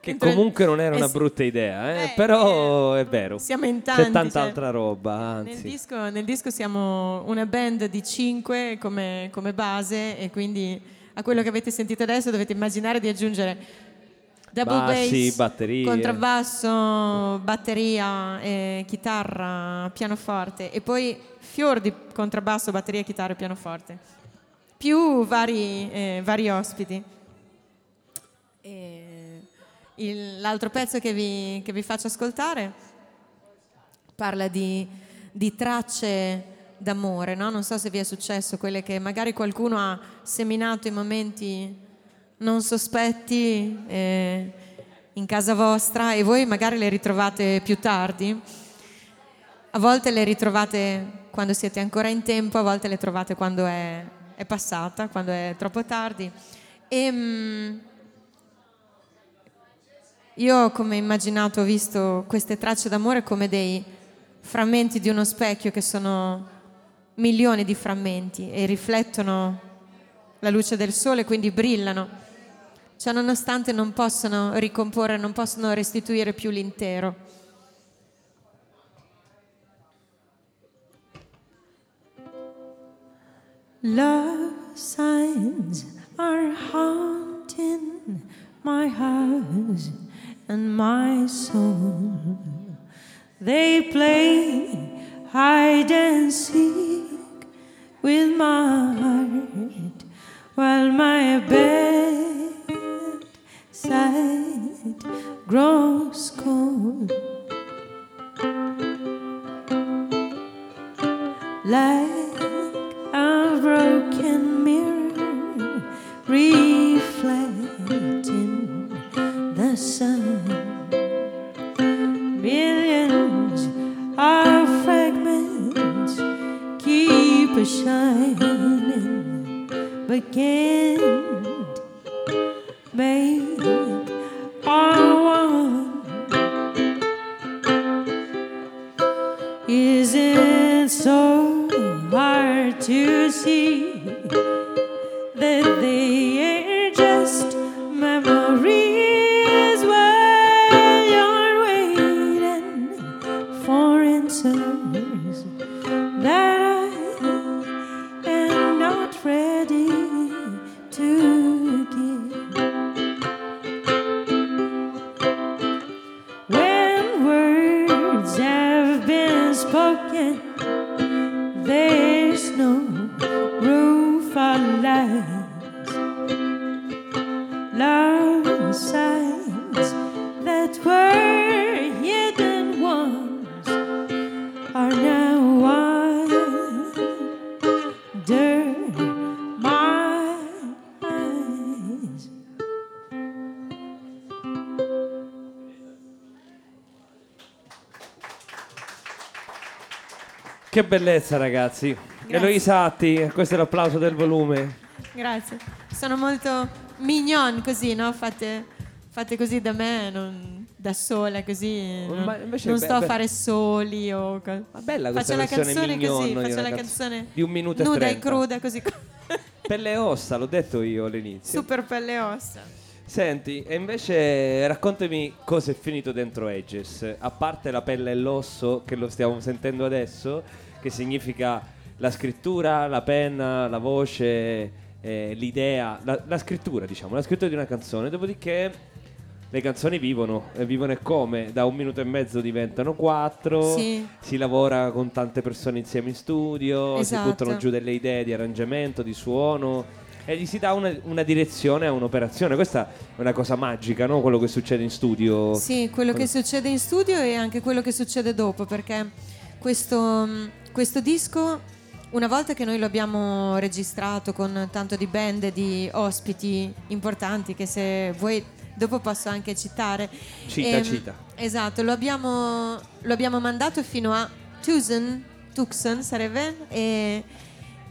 Speaker 2: Che comunque non era
Speaker 4: eh
Speaker 2: una
Speaker 4: sì.
Speaker 2: brutta idea, eh,
Speaker 4: Eh,
Speaker 2: però è vero.
Speaker 4: Siamo in tanti.
Speaker 2: C'è tanta
Speaker 4: cioè,
Speaker 2: altra roba,
Speaker 4: Nel
Speaker 2: anzi.
Speaker 4: disco, nel disco siamo una band di cinque come, come base e quindi a quello che avete sentito adesso dovete immaginare di aggiungere double
Speaker 2: Bassi,
Speaker 4: bass,
Speaker 2: batterie.
Speaker 4: contrabbasso, batteria, eh, chitarra, pianoforte e poi fior di contrabbasso, batteria, chitarra e pianoforte più vari, eh, vari ospiti. Il- l'altro pezzo che vi, che vi faccio ascoltare parla di, di tracce d'amore, no? non so se vi è successo, quelle che magari qualcuno ha seminato in momenti non sospetti eh, in casa vostra e voi magari le ritrovate più tardi. A volte le ritrovate quando siete ancora in tempo, a volte le trovate quando è, è passata, quando è troppo tardi. E, mm, io come immaginato, ho visto queste tracce d'amore come dei frammenti di uno specchio che sono milioni di frammenti e riflettono la luce del sole, quindi brillano. Cioè, nonostante non possono ricomporre, non possono restituire più l'intero. Love signs are haunting my house and my soul. They play hide and seek with my heart while my bed side grows cold. like broken mirror reflecting the sun. Millions of fragments keep a shining, but can't make to see Love signs that were hidden once are now under my eyes.
Speaker 2: Che bellezza, ragazzi.
Speaker 4: Grazie.
Speaker 2: Eloisa Atti, questo è l'applauso del volume.
Speaker 4: Grazie. Sono molto mignon così, no? Fatte, fatte così da me, non da sola così. Non, non
Speaker 2: be-
Speaker 4: sto a
Speaker 2: be-
Speaker 4: fare soli o co-
Speaker 2: Ma bella questa
Speaker 4: Faccio la canzone così, faccio la
Speaker 2: canz-
Speaker 4: canzone
Speaker 2: di un minuto e
Speaker 4: nuda e
Speaker 2: trenta.
Speaker 4: cruda così.
Speaker 2: Pelle e ossa, l'ho detto io all'inizio.
Speaker 4: Super pelle e ossa.
Speaker 2: Senti, e invece raccontami cosa è finito dentro Aegis, a parte la pelle e l'osso che lo stiamo sentendo adesso, che significa la scrittura, la penna, la voce, eh, l'idea, la, la scrittura diciamo, la scrittura di una canzone, dopodiché le canzoni vivono, e vivono e come? Da un minuto e mezzo diventano quattro,
Speaker 4: Sì.
Speaker 2: si lavora con tante persone insieme in studio,
Speaker 4: Esatto.
Speaker 2: si buttano giù delle idee di arrangiamento, di suono e gli si dà una, una direzione a un'operazione. Questa è una cosa magica, no? Quello che succede in studio.
Speaker 4: Sì, quello che succede in studio e anche quello che succede dopo, perché questo, questo disco, una volta che noi lo abbiamo registrato con tanto di band e di ospiti importanti, che se vuoi dopo posso anche citare.
Speaker 2: Cita,
Speaker 4: ehm,
Speaker 2: cita.
Speaker 4: Esatto, lo abbiamo, lo abbiamo mandato fino a Tucson, Tucson sarebbe, e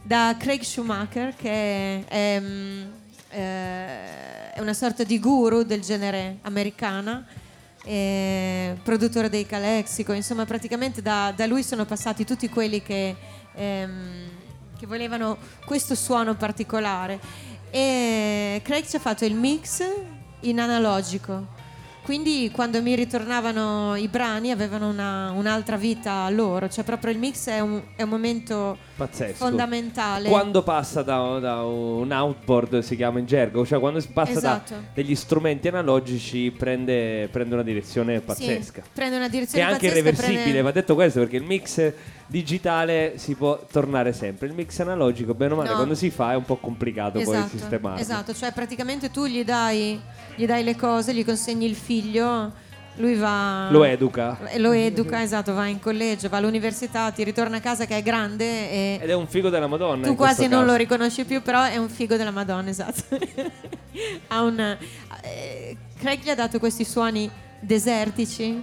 Speaker 4: da Craig Schumacher, che è, mm, eh, è una sorta di guru del genere americana, produttore dei Calexico, insomma praticamente da, da lui sono passati tutti quelli che, ehm, che volevano questo suono particolare. E Craig ci ha fatto il mix in analogico. quindi quando mi ritornavano i brani avevano una- un'altra vita loro, cioè proprio il mix è un, è un momento
Speaker 2: Pazzesco.
Speaker 4: fondamentale.
Speaker 2: Quando passa da, da un outboard, si chiama in gergo, cioè quando passa
Speaker 4: Esatto.
Speaker 2: da degli strumenti analogici prende, prende una direzione
Speaker 4: Sì,
Speaker 2: pazzesca.
Speaker 4: prende una
Speaker 2: Che
Speaker 4: direzione
Speaker 2: è anche
Speaker 4: pazzesca,
Speaker 2: irreversibile,
Speaker 4: prende-
Speaker 2: va detto questo perché il mix digitale si può tornare sempre. Il mix analogico, bene o male,
Speaker 4: No.
Speaker 2: quando si fa è un po' complicato poi
Speaker 4: Esatto,
Speaker 2: sistemarlo.
Speaker 4: esatto, cioè praticamente tu gli dai, gli dai le cose, gli consegni il figlio, lui va...
Speaker 2: Lo educa.
Speaker 4: e Lo educa, esatto, va in collegio, va all'università, ti ritorna a casa che è grande e
Speaker 2: Ed è un figo della Madonna.
Speaker 4: tu quasi non lo riconosci più, però è un figo della Madonna, esatto. ha un, eh, Craig gli ha dato questi suoni desertici,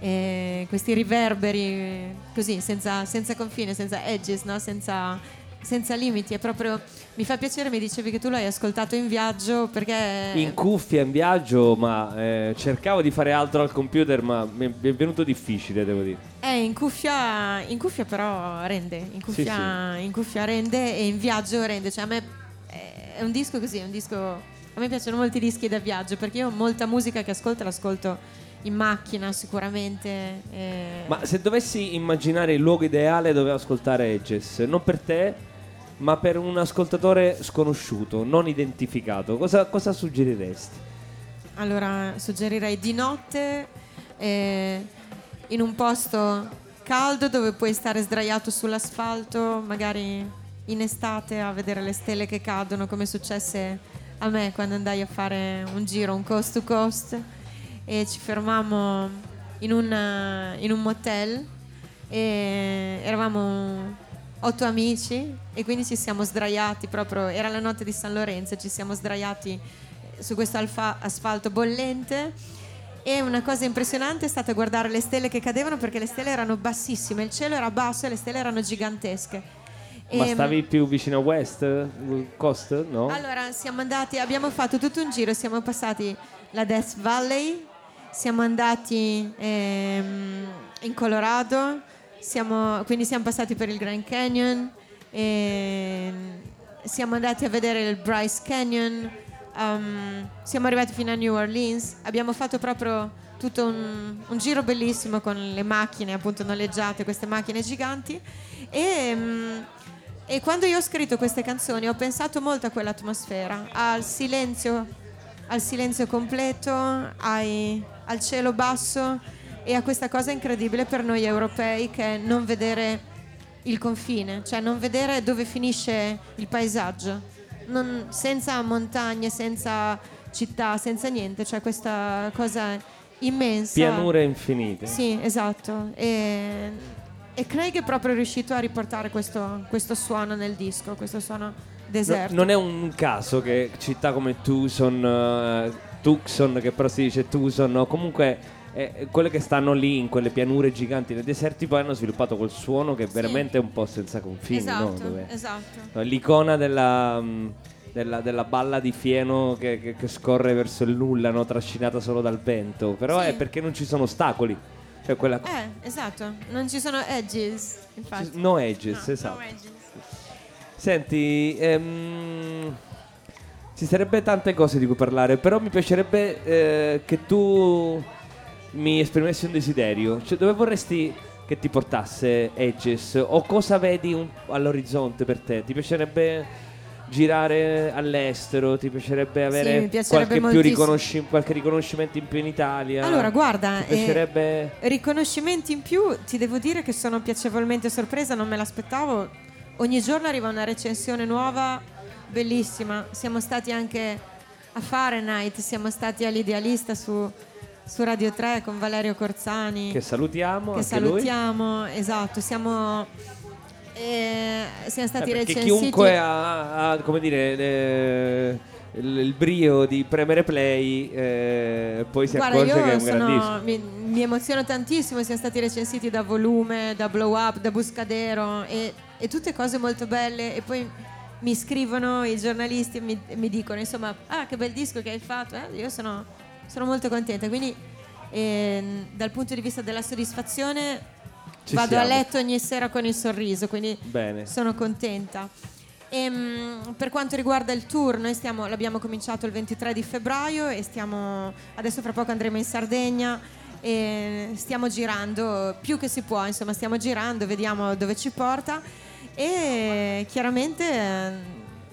Speaker 4: eh, questi riverberi, eh, così, senza, senza confine, senza edges, no? senza, senza limiti. È proprio, mi fa piacere, mi dicevi che tu l'hai ascoltato in viaggio perché...
Speaker 2: In cuffia, in viaggio, ma eh, cercavo di fare altro al computer, ma mi è venuto difficile, devo dire.
Speaker 4: Eh, in cuffia, in cuffia però rende, in cuffia, in cuffia rende e in viaggio rende, cioè a me è un disco così, è un disco, a me piacciono molti dischi da viaggio perché io ho molta musica che ascolto, l'ascolto in macchina sicuramente. eh,
Speaker 2: Ma se dovessi immaginare il luogo ideale dove ascoltare Edges, non per te, ma per un ascoltatore sconosciuto, non identificato, cosa, cosa suggeriresti?
Speaker 4: Allora suggerirei di notte eh, in un posto caldo dove puoi stare sdraiato sull'asfalto, magari in estate a vedere le stelle che cadono, come successe a me quando andai a fare un giro, un coast to coast, e ci fermammo in un, in un motel e eravamo otto amici e quindi ci siamo sdraiati proprio, era la notte di San Lorenzo, ci siamo sdraiati su questo alfa- asfalto bollente e una cosa impressionante è stata guardare le stelle che cadevano perché le stelle erano bassissime, il cielo era basso e le stelle erano gigantesche.
Speaker 2: Ma
Speaker 4: E-
Speaker 2: stavi più vicino a West Coast? No?
Speaker 4: allora siamo andati, abbiamo fatto tutto un giro, siamo passati la Death Valley, siamo andati ehm, in Colorado, siamo- quindi siamo passati per il Grand Canyon, ehm, siamo andati a vedere il Bryce Canyon, um, siamo arrivati fino a New Orleans, abbiamo fatto proprio tutto un, un giro bellissimo con le macchine appunto noleggiate, queste macchine giganti. E... mm, e quando io ho scritto queste canzoni ho pensato molto a quell'atmosfera, al silenzio, al silenzio completo, ai- al cielo basso e a questa cosa incredibile per noi europei che è non vedere il confine, cioè non vedere dove finisce il paesaggio, Non- senza montagne, senza città, senza niente, cioè questa cosa immensa.
Speaker 2: Pianure infinite.
Speaker 4: Sì, esatto. E, e Craig è proprio riuscito a riportare questo, questo suono nel disco, questo suono
Speaker 2: No-
Speaker 4: deserto.
Speaker 2: non è un caso che città come Tucson, eh, Tucson, che però si dice Tucson, no? comunque eh, quelle che stanno lì in quelle pianure giganti nei deserti poi hanno sviluppato quel suono che veramente è un po' senza confini, no?
Speaker 4: esatto,
Speaker 2: Dove-
Speaker 4: esatto.
Speaker 2: no, l'icona della, mm, della- della balla di fieno che, che- che scorre verso il nulla, no? trascinata solo dal vento, però
Speaker 4: Sì.
Speaker 2: è perché non ci sono ostacoli, cioè quella...
Speaker 4: Eh, esatto. Non ci sono edges, infatti.
Speaker 2: No edges,
Speaker 4: No,
Speaker 2: esatto.
Speaker 4: no edges.
Speaker 2: Senti, ehm, ci sarebbe tante cose di cui parlare, però mi piacerebbe eh, che tu mi esprimessi un desiderio. Cioè, dove vorresti che ti portasse Edges? O cosa vedi un- all'orizzonte per te? Ti piacerebbe girare all'estero? Ti piacerebbe avere
Speaker 4: piacerebbe
Speaker 2: qualche, riconosci- qualche riconoscimento in più in Italia?
Speaker 4: Allora, guarda, eh,
Speaker 2: piacerebbe...
Speaker 4: Riconoscimenti in più, ti devo dire che sono piacevolmente sorpresa, non me l'aspettavo. Ogni giorno arriva una recensione nuova, bellissima. Siamo stati anche a Fahrenheit, siamo stati all'Idealista su, su Radio 3 con Valerio Corzani.
Speaker 2: Che salutiamo,
Speaker 4: che
Speaker 2: anche lui.
Speaker 4: salutiamo, esatto, siamo, eh, siamo
Speaker 2: Eh,
Speaker 4: stati
Speaker 2: perché
Speaker 4: recensiti.
Speaker 2: chiunque ha, ha, come dire, eh, il, il brio di premere play, eh, poi si
Speaker 4: Guarda,
Speaker 2: accorge che è un
Speaker 4: sono-
Speaker 2: grandissimo.
Speaker 4: mi, mi emoziono tantissimo, siamo stati recensiti da Volume, da Blow Up, da Buscadero e, e tutte cose molto belle e poi mi scrivono i giornalisti e mi, mi dicono insomma, ah che bel disco che hai fatto, Eh, io sono, sono molto contenta, quindi ehm, dal punto di vista della soddisfazione
Speaker 2: Ci
Speaker 4: vado a
Speaker 2: siamo.
Speaker 4: letto ogni sera con il sorriso, quindi
Speaker 2: Bene.
Speaker 4: sono contenta. E, mh, per quanto riguarda il tour, noi stiamo, l'abbiamo cominciato il 23 di febbraio e stiamo, adesso fra poco andremo in Sardegna e stiamo girando più che si può, insomma stiamo girando, vediamo dove ci porta e chiaramente eh,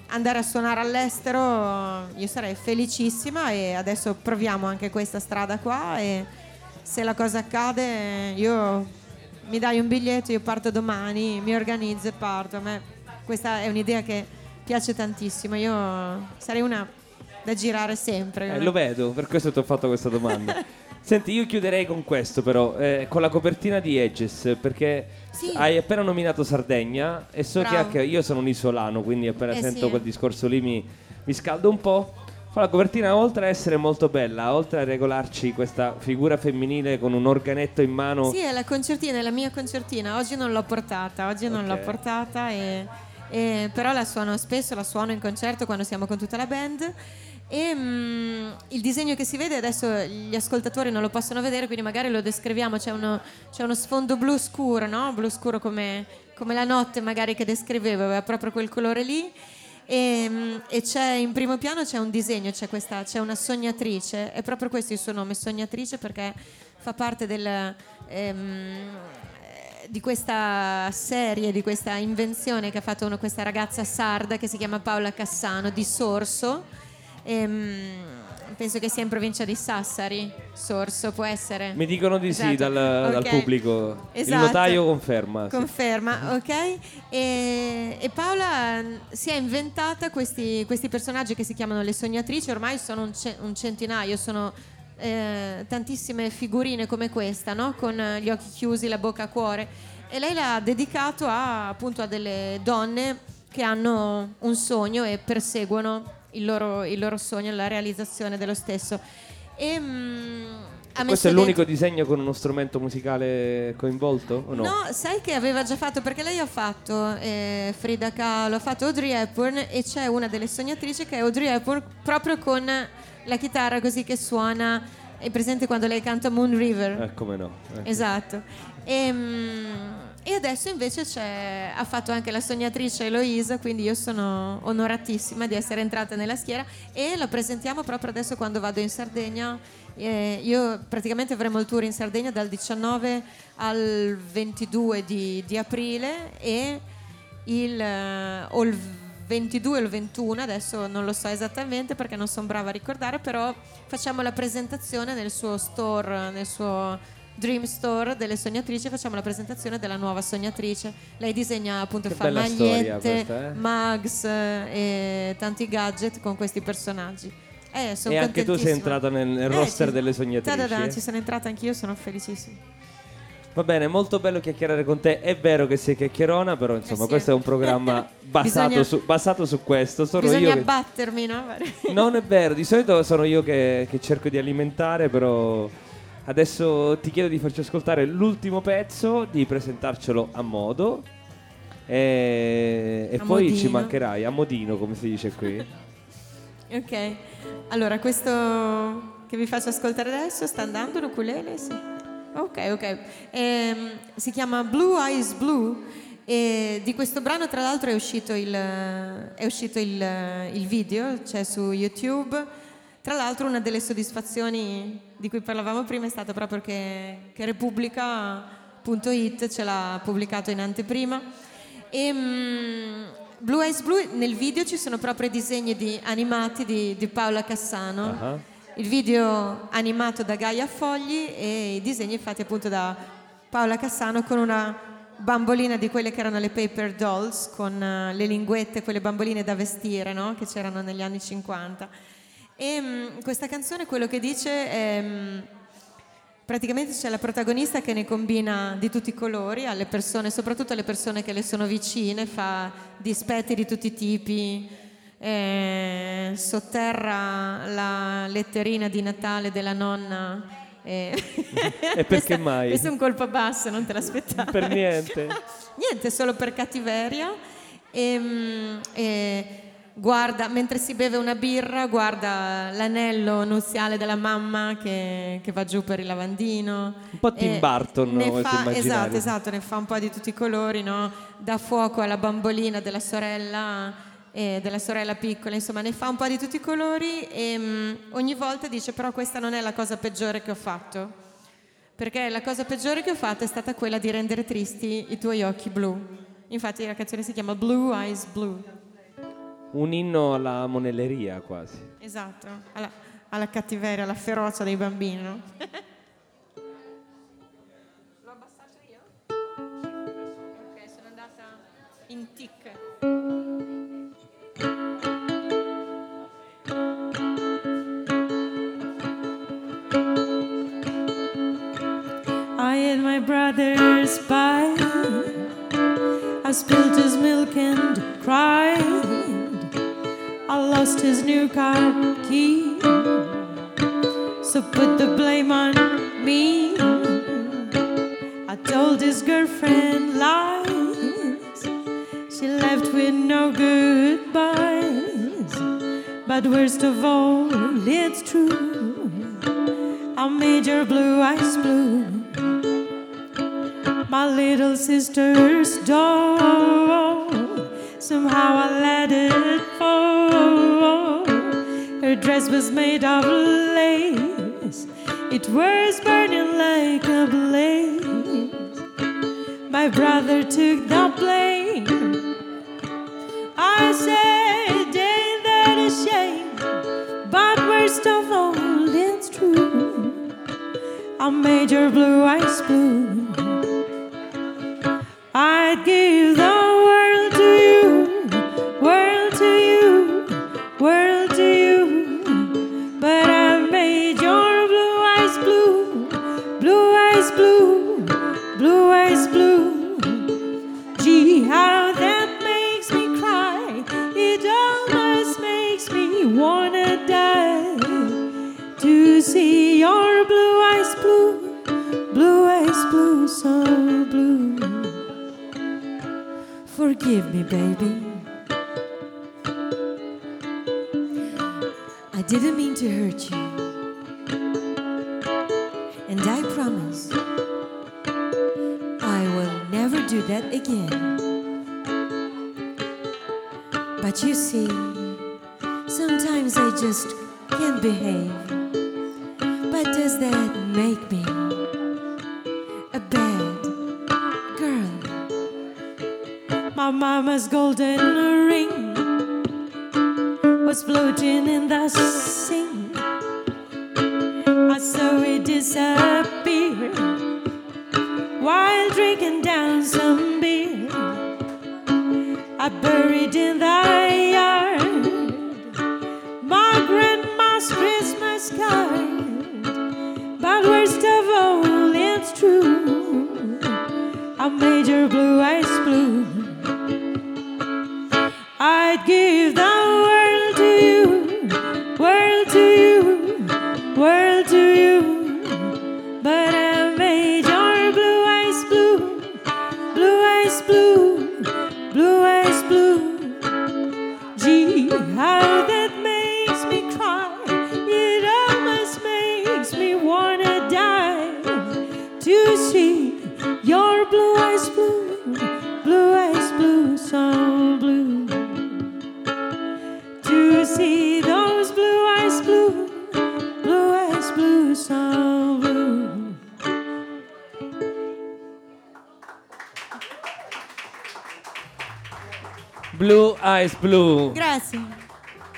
Speaker 4: andare a suonare all'estero io sarei felicissima e adesso proviamo anche questa strada qua e se la cosa accade io mi dai un biglietto, io parto domani, mi organizzo e parto. A me questa è un'idea che piace tantissimo, io sarei una da girare sempre.
Speaker 2: Eh, lo vedo, per questo ti ho fatto questa domanda. Senti, io chiuderei con questo però, eh, con la copertina di Edges, perché
Speaker 4: Sì.
Speaker 2: hai appena nominato Sardegna e so che
Speaker 4: Bravo.
Speaker 2: anche io sono un isolano, quindi appena
Speaker 4: Eh,
Speaker 2: sento
Speaker 4: sì.
Speaker 2: quel discorso lì mi, mi scaldo un po'. Fa la copertina, oltre a essere molto bella, oltre a regolarci questa figura femminile con un organetto in mano,
Speaker 4: Sì, è la concertina, è la mia concertina. Oggi non l'ho portata, oggi non l'ho portata, e, e- però la suono spesso, la suono in concerto quando siamo con tutta la band. E mm, il disegno che si vede adesso gli ascoltatori non lo possono vedere, quindi magari lo descriviamo. C'è uno, c'è uno sfondo blu scuro, no? Blu scuro come, come la notte, magari che descrivevo, aveva proprio quel colore lì. E, mm, e c'è in primo piano c'è un disegno, c'è, questa, c'è una sognatrice, è proprio questo il suo nome, sognatrice, perché fa parte del, ehm, eh, di questa serie, di questa invenzione che ha fatto uno- questa ragazza sarda che si chiama Paola Cassano di Sorso. Ehm, penso che sia in provincia di Sassari, Sorso può essere.
Speaker 2: mi dicono di sì
Speaker 4: Esatto.
Speaker 2: dal, dal
Speaker 4: Ok.
Speaker 2: pubblico.
Speaker 4: Esatto.
Speaker 2: Il notaio conferma. sì.
Speaker 4: Conferma, ok? E, e Paola si è inventata questi, questi personaggi che si chiamano le sognatrici, ormai sono un, ce- un centinaio, sono eh, tantissime figurine come questa, no? con gli occhi chiusi, la bocca a cuore. E lei l'ha dedicato a, appunto a delle donne che hanno un sogno e perseguono il loro, il loro sogno, la realizzazione dello stesso. E, mm, ha
Speaker 2: Questo è l'unico
Speaker 4: dentro-
Speaker 2: disegno con uno strumento musicale coinvolto o no?
Speaker 4: No, sai che aveva già fatto perché lei ha fatto eh, Frida Kahlo, ha fatto Audrey Hepburn e c'è una delle sognatrici che è Audrey Hepburn proprio con la chitarra così che suona. È presente quando lei canta Moon River?
Speaker 2: Eh, come no? Eh.
Speaker 4: Esatto. E, e adesso invece ha fatto anche la sognatrice Eloisa, quindi io sono onoratissima di essere entrata nella schiera e la presentiamo proprio adesso quando vado in Sardegna. Eh, io praticamente avremo il tour in Sardegna dal 19 al 22 di, di aprile e il, eh, o il 22 o il 21, adesso non lo so esattamente perché non sono brava a ricordare, però facciamo la presentazione nel suo store, nel suo Dream Store delle sognatrici, facciamo la presentazione della nuova sognatrice. Lei disegna appunto,
Speaker 2: Che
Speaker 4: fa magliette,
Speaker 2: questa, eh?
Speaker 4: mugs eh, e tanti gadget con questi personaggi. Eh, sono
Speaker 2: E anche tu sei entrata nel, nel
Speaker 4: Eh,
Speaker 2: roster
Speaker 4: sì.
Speaker 2: delle sognatrici.
Speaker 4: Ta-da-da,
Speaker 2: eh?
Speaker 4: ci sono entrata anch'io, sono felicissima.
Speaker 2: Va bene, molto bello chiacchierare con te. È vero che sei chiacchierona, però insomma,
Speaker 4: Eh sì.
Speaker 2: questo è un programma basato,
Speaker 4: Bisogna-
Speaker 2: su, basato su questo. Sono
Speaker 4: Bisogna
Speaker 2: che...
Speaker 4: abbattermi, no?
Speaker 2: Non è vero, di solito sono io che, che cerco di alimentare, però adesso ti chiedo di farci ascoltare l'ultimo pezzo, di presentarcelo a modo. E, e
Speaker 4: A
Speaker 2: poi ci
Speaker 4: modino.
Speaker 2: mancherai a modino, come si dice qui.
Speaker 4: Ok, allora questo che vi faccio ascoltare adesso sta andando l'ukulele? Sì. Ok, ok. Ehm, si chiama Blue Eyes Blue e di questo brano tra l'altro è uscito il, è uscito il, il video, c'è su YouTube. Tra l'altro una delle soddisfazioni di cui parlavamo prima è stata proprio che, che Repubblica.it ce l'ha pubblicato in anteprima. E, mm, Blue Eyes Blue, nel video ci sono proprio i disegni di- animati di, di Paola Cassano.
Speaker 2: Ah.
Speaker 4: Il video animato da Gaia Fogli e i disegni fatti appunto da Paola Cassano con una bambolina di quelle che erano le paper dolls, con eh, le linguette, quelle bamboline da vestire, no? Che c'erano negli anni 50. E mm, questa canzone quello che dice è... mm, Praticamente c'è la protagonista che ne combina di tutti i colori alle persone, soprattutto alle persone che le sono vicine, fa dispetti di tutti i tipi, eh, sotterra la letterina di Natale della nonna. eh.
Speaker 2: E perché mai?
Speaker 4: Questo è un colpo basso, non te l'aspettavi.
Speaker 2: per niente.
Speaker 4: Niente, solo per cattiveria. E, mm, e
Speaker 3: guarda, mentre si beve una birra, guarda l'anello nuziale della mamma che, che va giù per il lavandino.
Speaker 2: Un po' Tim Burton, questo
Speaker 3: fa. Esatto, esatto, ne fa un po' di tutti i colori, no? Dà fuoco alla bambolina della sorella e della sorella piccola, insomma, ne fa un po' di tutti i colori e mm, ogni volta dice però questa non è la cosa peggiore che ho fatto. Perché la cosa peggiore che ho fatto è stata quella di rendere tristi i tuoi occhi blu. Infatti la canzone si chiama Blue Eyes Blue.
Speaker 2: Un inno alla monelleria quasi.
Speaker 3: Esatto, alla, alla cattiveria, alla ferocia dei bambini, no? L'ho abbassato io? Ok, sono andata in tic. I ate my brother's pie. I spilled his milk and cried. I lost his new car key. So put the blame on me. I told his girlfriend lies. She left with no goodbyes. But worst of all, it's true. I made your blue eyes blue. My little sister's doll. Somehow I let it dress was made of lace. It was burning like a blaze. My brother took the blame. I said, ain't that a shame? But worst of all, it's true. I made your blue eyes blue. I'd give the I buried in the yard my grandma's Christmas card. But worst of all, it's true. I made your blue eyes blue.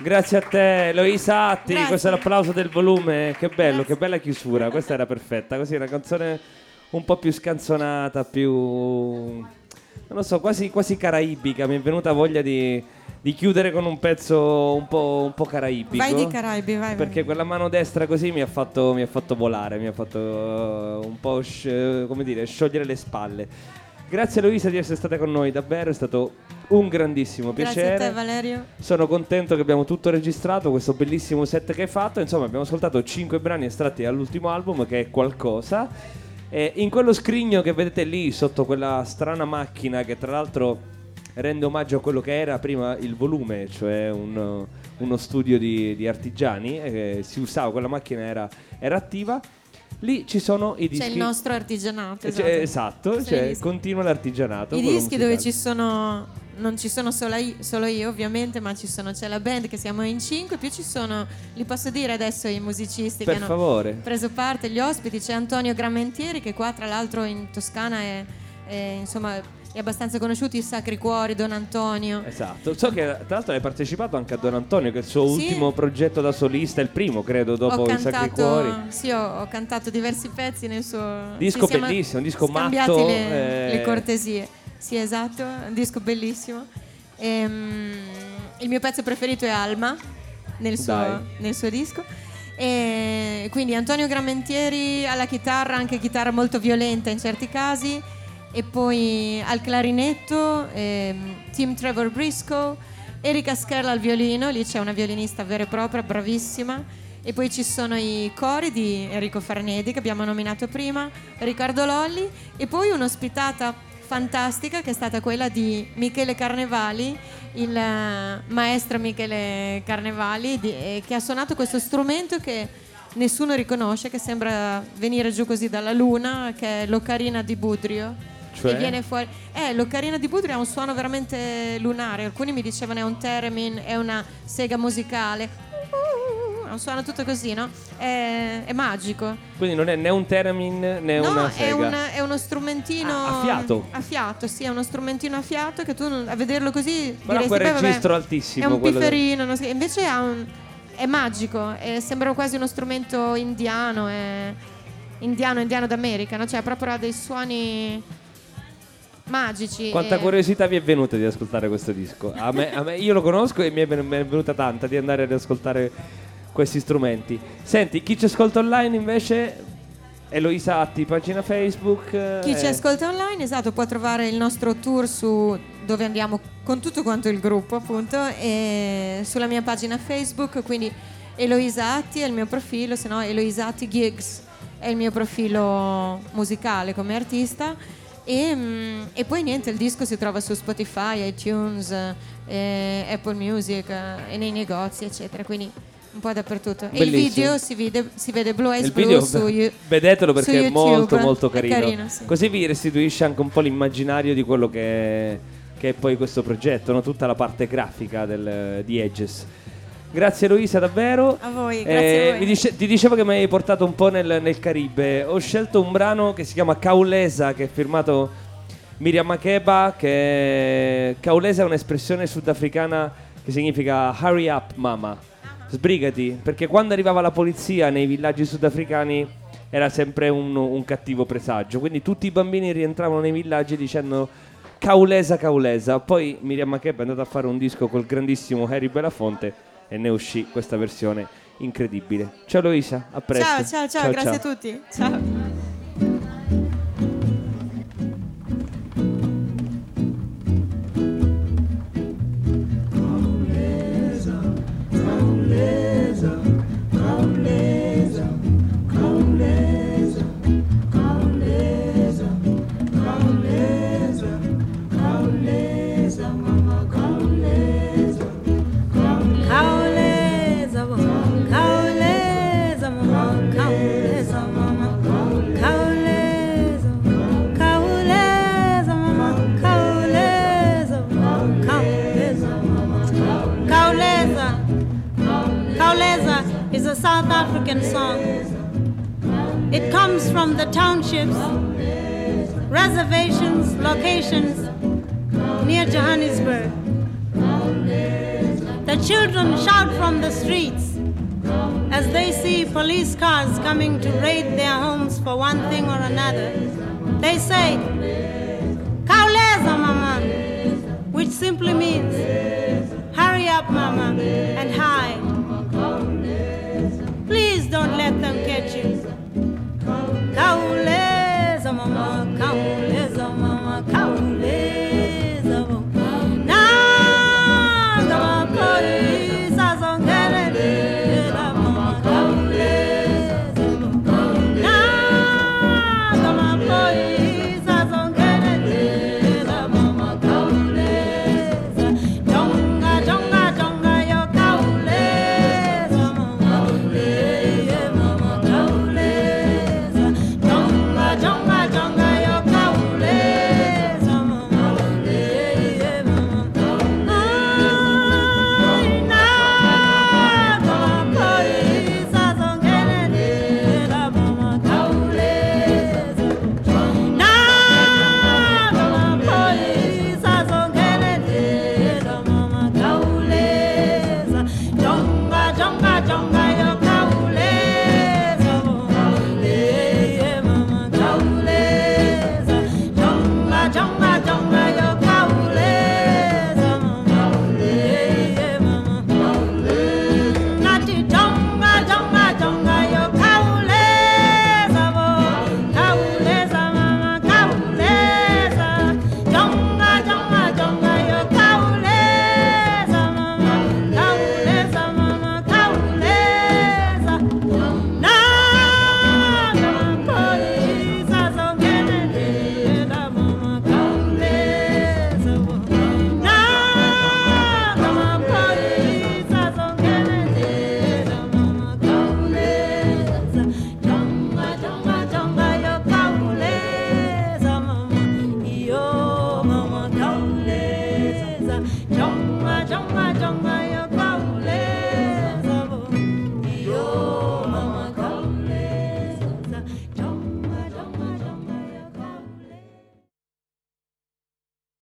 Speaker 3: Grazie
Speaker 2: a te, Eloisa Atti.
Speaker 3: Grazie.
Speaker 2: Questo è l'applauso del volume. Che bello, che bella chiusura. Questa era perfetta. Così una canzone un po' più scanzonata, più. Non lo so, quasi, quasi caraibica. Mi è venuta voglia di, di chiudere con un pezzo un po', un po' caraibico.
Speaker 3: Vai di Caraibi, vai. vai.
Speaker 2: Perché quella mano destra così mi ha fatto, mi ha fatto volare, mi ha fatto uh, un po' sci- come dire, sciogliere le spalle. Grazie Luisa di essere stata con noi, davvero è stato un grandissimo
Speaker 3: Grazie
Speaker 2: piacere.
Speaker 3: a te, Valerio.
Speaker 2: Sono contento che abbiamo tutto registrato, questo bellissimo set che hai fatto. Insomma, abbiamo ascoltato 5 brani estratti dall'ultimo album, che è qualcosa. E in quello scrigno che vedete lì, sotto quella strana macchina, che tra l'altro rende omaggio a quello che era prima il volume, cioè un, uno studio di, di artigiani, eh, si usava, quella macchina era, era attiva. Lì ci sono i dischi.
Speaker 4: C'è il nostro artigianato. Esatto.
Speaker 2: esatto,
Speaker 4: C'è
Speaker 2: cioè,
Speaker 4: i dischi.
Speaker 2: continua l'artigianato.
Speaker 4: I dischi dove ci sono. Non ci sono solo io, solo io, ovviamente, ma ci sono, c'è la band che siamo in cinque, più ci sono, li posso dire adesso i musicisti
Speaker 2: Per
Speaker 4: che hanno
Speaker 2: favore.
Speaker 4: preso parte, gli ospiti, c'è Antonio Grammentieri che qua tra l'altro in Toscana è, è, insomma, è abbastanza conosciuto, i Sacri Cuori, Don Antonio.
Speaker 2: Esatto, so che tra l'altro hai partecipato anche a Don Antonio, che è il suo
Speaker 4: Sì.
Speaker 2: ultimo progetto da solista, il primo credo dopo
Speaker 4: ho
Speaker 2: i Sacri Cuori.
Speaker 4: sì, ho, ho cantato diversi pezzi nel suo
Speaker 2: Disco bellissimo, un disco matto,
Speaker 4: le,
Speaker 2: eh.
Speaker 4: le cortesie. Sì, esatto, un disco bellissimo. Ehm, il mio pezzo preferito è Alma nel suo, nel suo disco. E quindi Antonio Grammentieri alla chitarra, anche chitarra molto violenta in certi casi, e poi al clarinetto ehm, Tim Trevor Briscoe, Erika Scherla al violino, lì c'è una violinista vera e propria, bravissima. E poi ci sono i cori di Enrico Farnedi che abbiamo nominato prima, Riccardo Lolli e poi un'ospitata fantastica che è stata quella di Michele Carnevali, il eh, maestro Michele Carnevali, di- eh, che ha suonato questo strumento che nessuno riconosce, che sembra venire giù così dalla luna, che è l'ocarina di Budrio.
Speaker 2: Cioè?
Speaker 4: E viene fuori. Eh, l'ocarina di Budrio ha un suono veramente lunare. Alcuni mi dicevano è un theremin, è una sega musicale. Ha un suono tutto così, no? È, è magico.
Speaker 2: Quindi non è né un theremin né
Speaker 4: no,
Speaker 2: una
Speaker 4: è,
Speaker 2: sega.
Speaker 4: un- è uno strumentino.
Speaker 2: Ah, a fiato?
Speaker 4: A fiato, sì, è uno strumentino a fiato che tu a vederlo così.
Speaker 2: Però
Speaker 4: diresti,
Speaker 2: quel
Speaker 4: "Beh, vabbè,
Speaker 2: registro altissimo,
Speaker 4: È un
Speaker 2: quello del-
Speaker 4: invece ha un- è magico. e sembra quasi uno strumento indiano. È indiano, indiano d'America, no? Cioè, proprio ha dei suoni magici.
Speaker 2: Quanta
Speaker 4: e-
Speaker 2: curiosità vi è venuta di ascoltare questo disco? A me, a me- io lo conosco e mi è, venuta tanta di andare ad ascoltare questi strumenti. Senti, chi ci ascolta online invece, Eloisa Atti, pagina Facebook.
Speaker 4: Chi
Speaker 2: eh,
Speaker 4: ci ascolta online, esatto, può trovare il nostro tour su dove andiamo con tutto quanto il gruppo, appunto, e sulla mia pagina Facebook, quindi Eloisa Atti è il mio profilo, se no Eloisa Atti Gigs è il mio profilo musicale come artista. E, mm, e poi niente, il disco si trova su Spotify, iTunes, eh, Apple Music eh, e nei negozi, eccetera. Quindi un po' dappertutto. E il video si vede, si vede Blue Eyes
Speaker 2: Il
Speaker 4: Blue
Speaker 2: video,
Speaker 4: su You-
Speaker 2: vedetelo perché è
Speaker 4: YouTube.
Speaker 2: molto molto carino.
Speaker 4: carino, sì.
Speaker 2: Così vi restituisce anche un po' l'immaginario di quello che è, che è poi questo progetto, no? tutta la parte grafica del- di Edges. Grazie Eloisa davvero.
Speaker 4: A voi, grazie a voi.
Speaker 2: dice- ti dicevo che mi hai portato un po' nel, nel Caribe. Ho scelto un brano che si chiama Caulesa, che è firmato Miriam Makeba, che Caulesa è un'espressione sudafricana che significa hurry up mama, sbrigati, perché quando arrivava la polizia nei villaggi sudafricani era sempre un, un cattivo presagio, quindi tutti i bambini rientravano nei villaggi dicendo Caulesa Caulesa, poi Miriam Makeba è andata a fare un disco col grandissimo Harry Belafonte e ne uscì questa versione incredibile. Ciao Loisa, a presto.
Speaker 4: Ciao, ciao, ciao, grazie a tutti. Ciao.
Speaker 5: African song. It comes from the townships, reservations, locations near Johannesburg. The children shout from the streets as they see police cars coming to raid their homes for one thing or another. They say, Kauleza, Mama, which simply means, hurry up, Mama, and hide.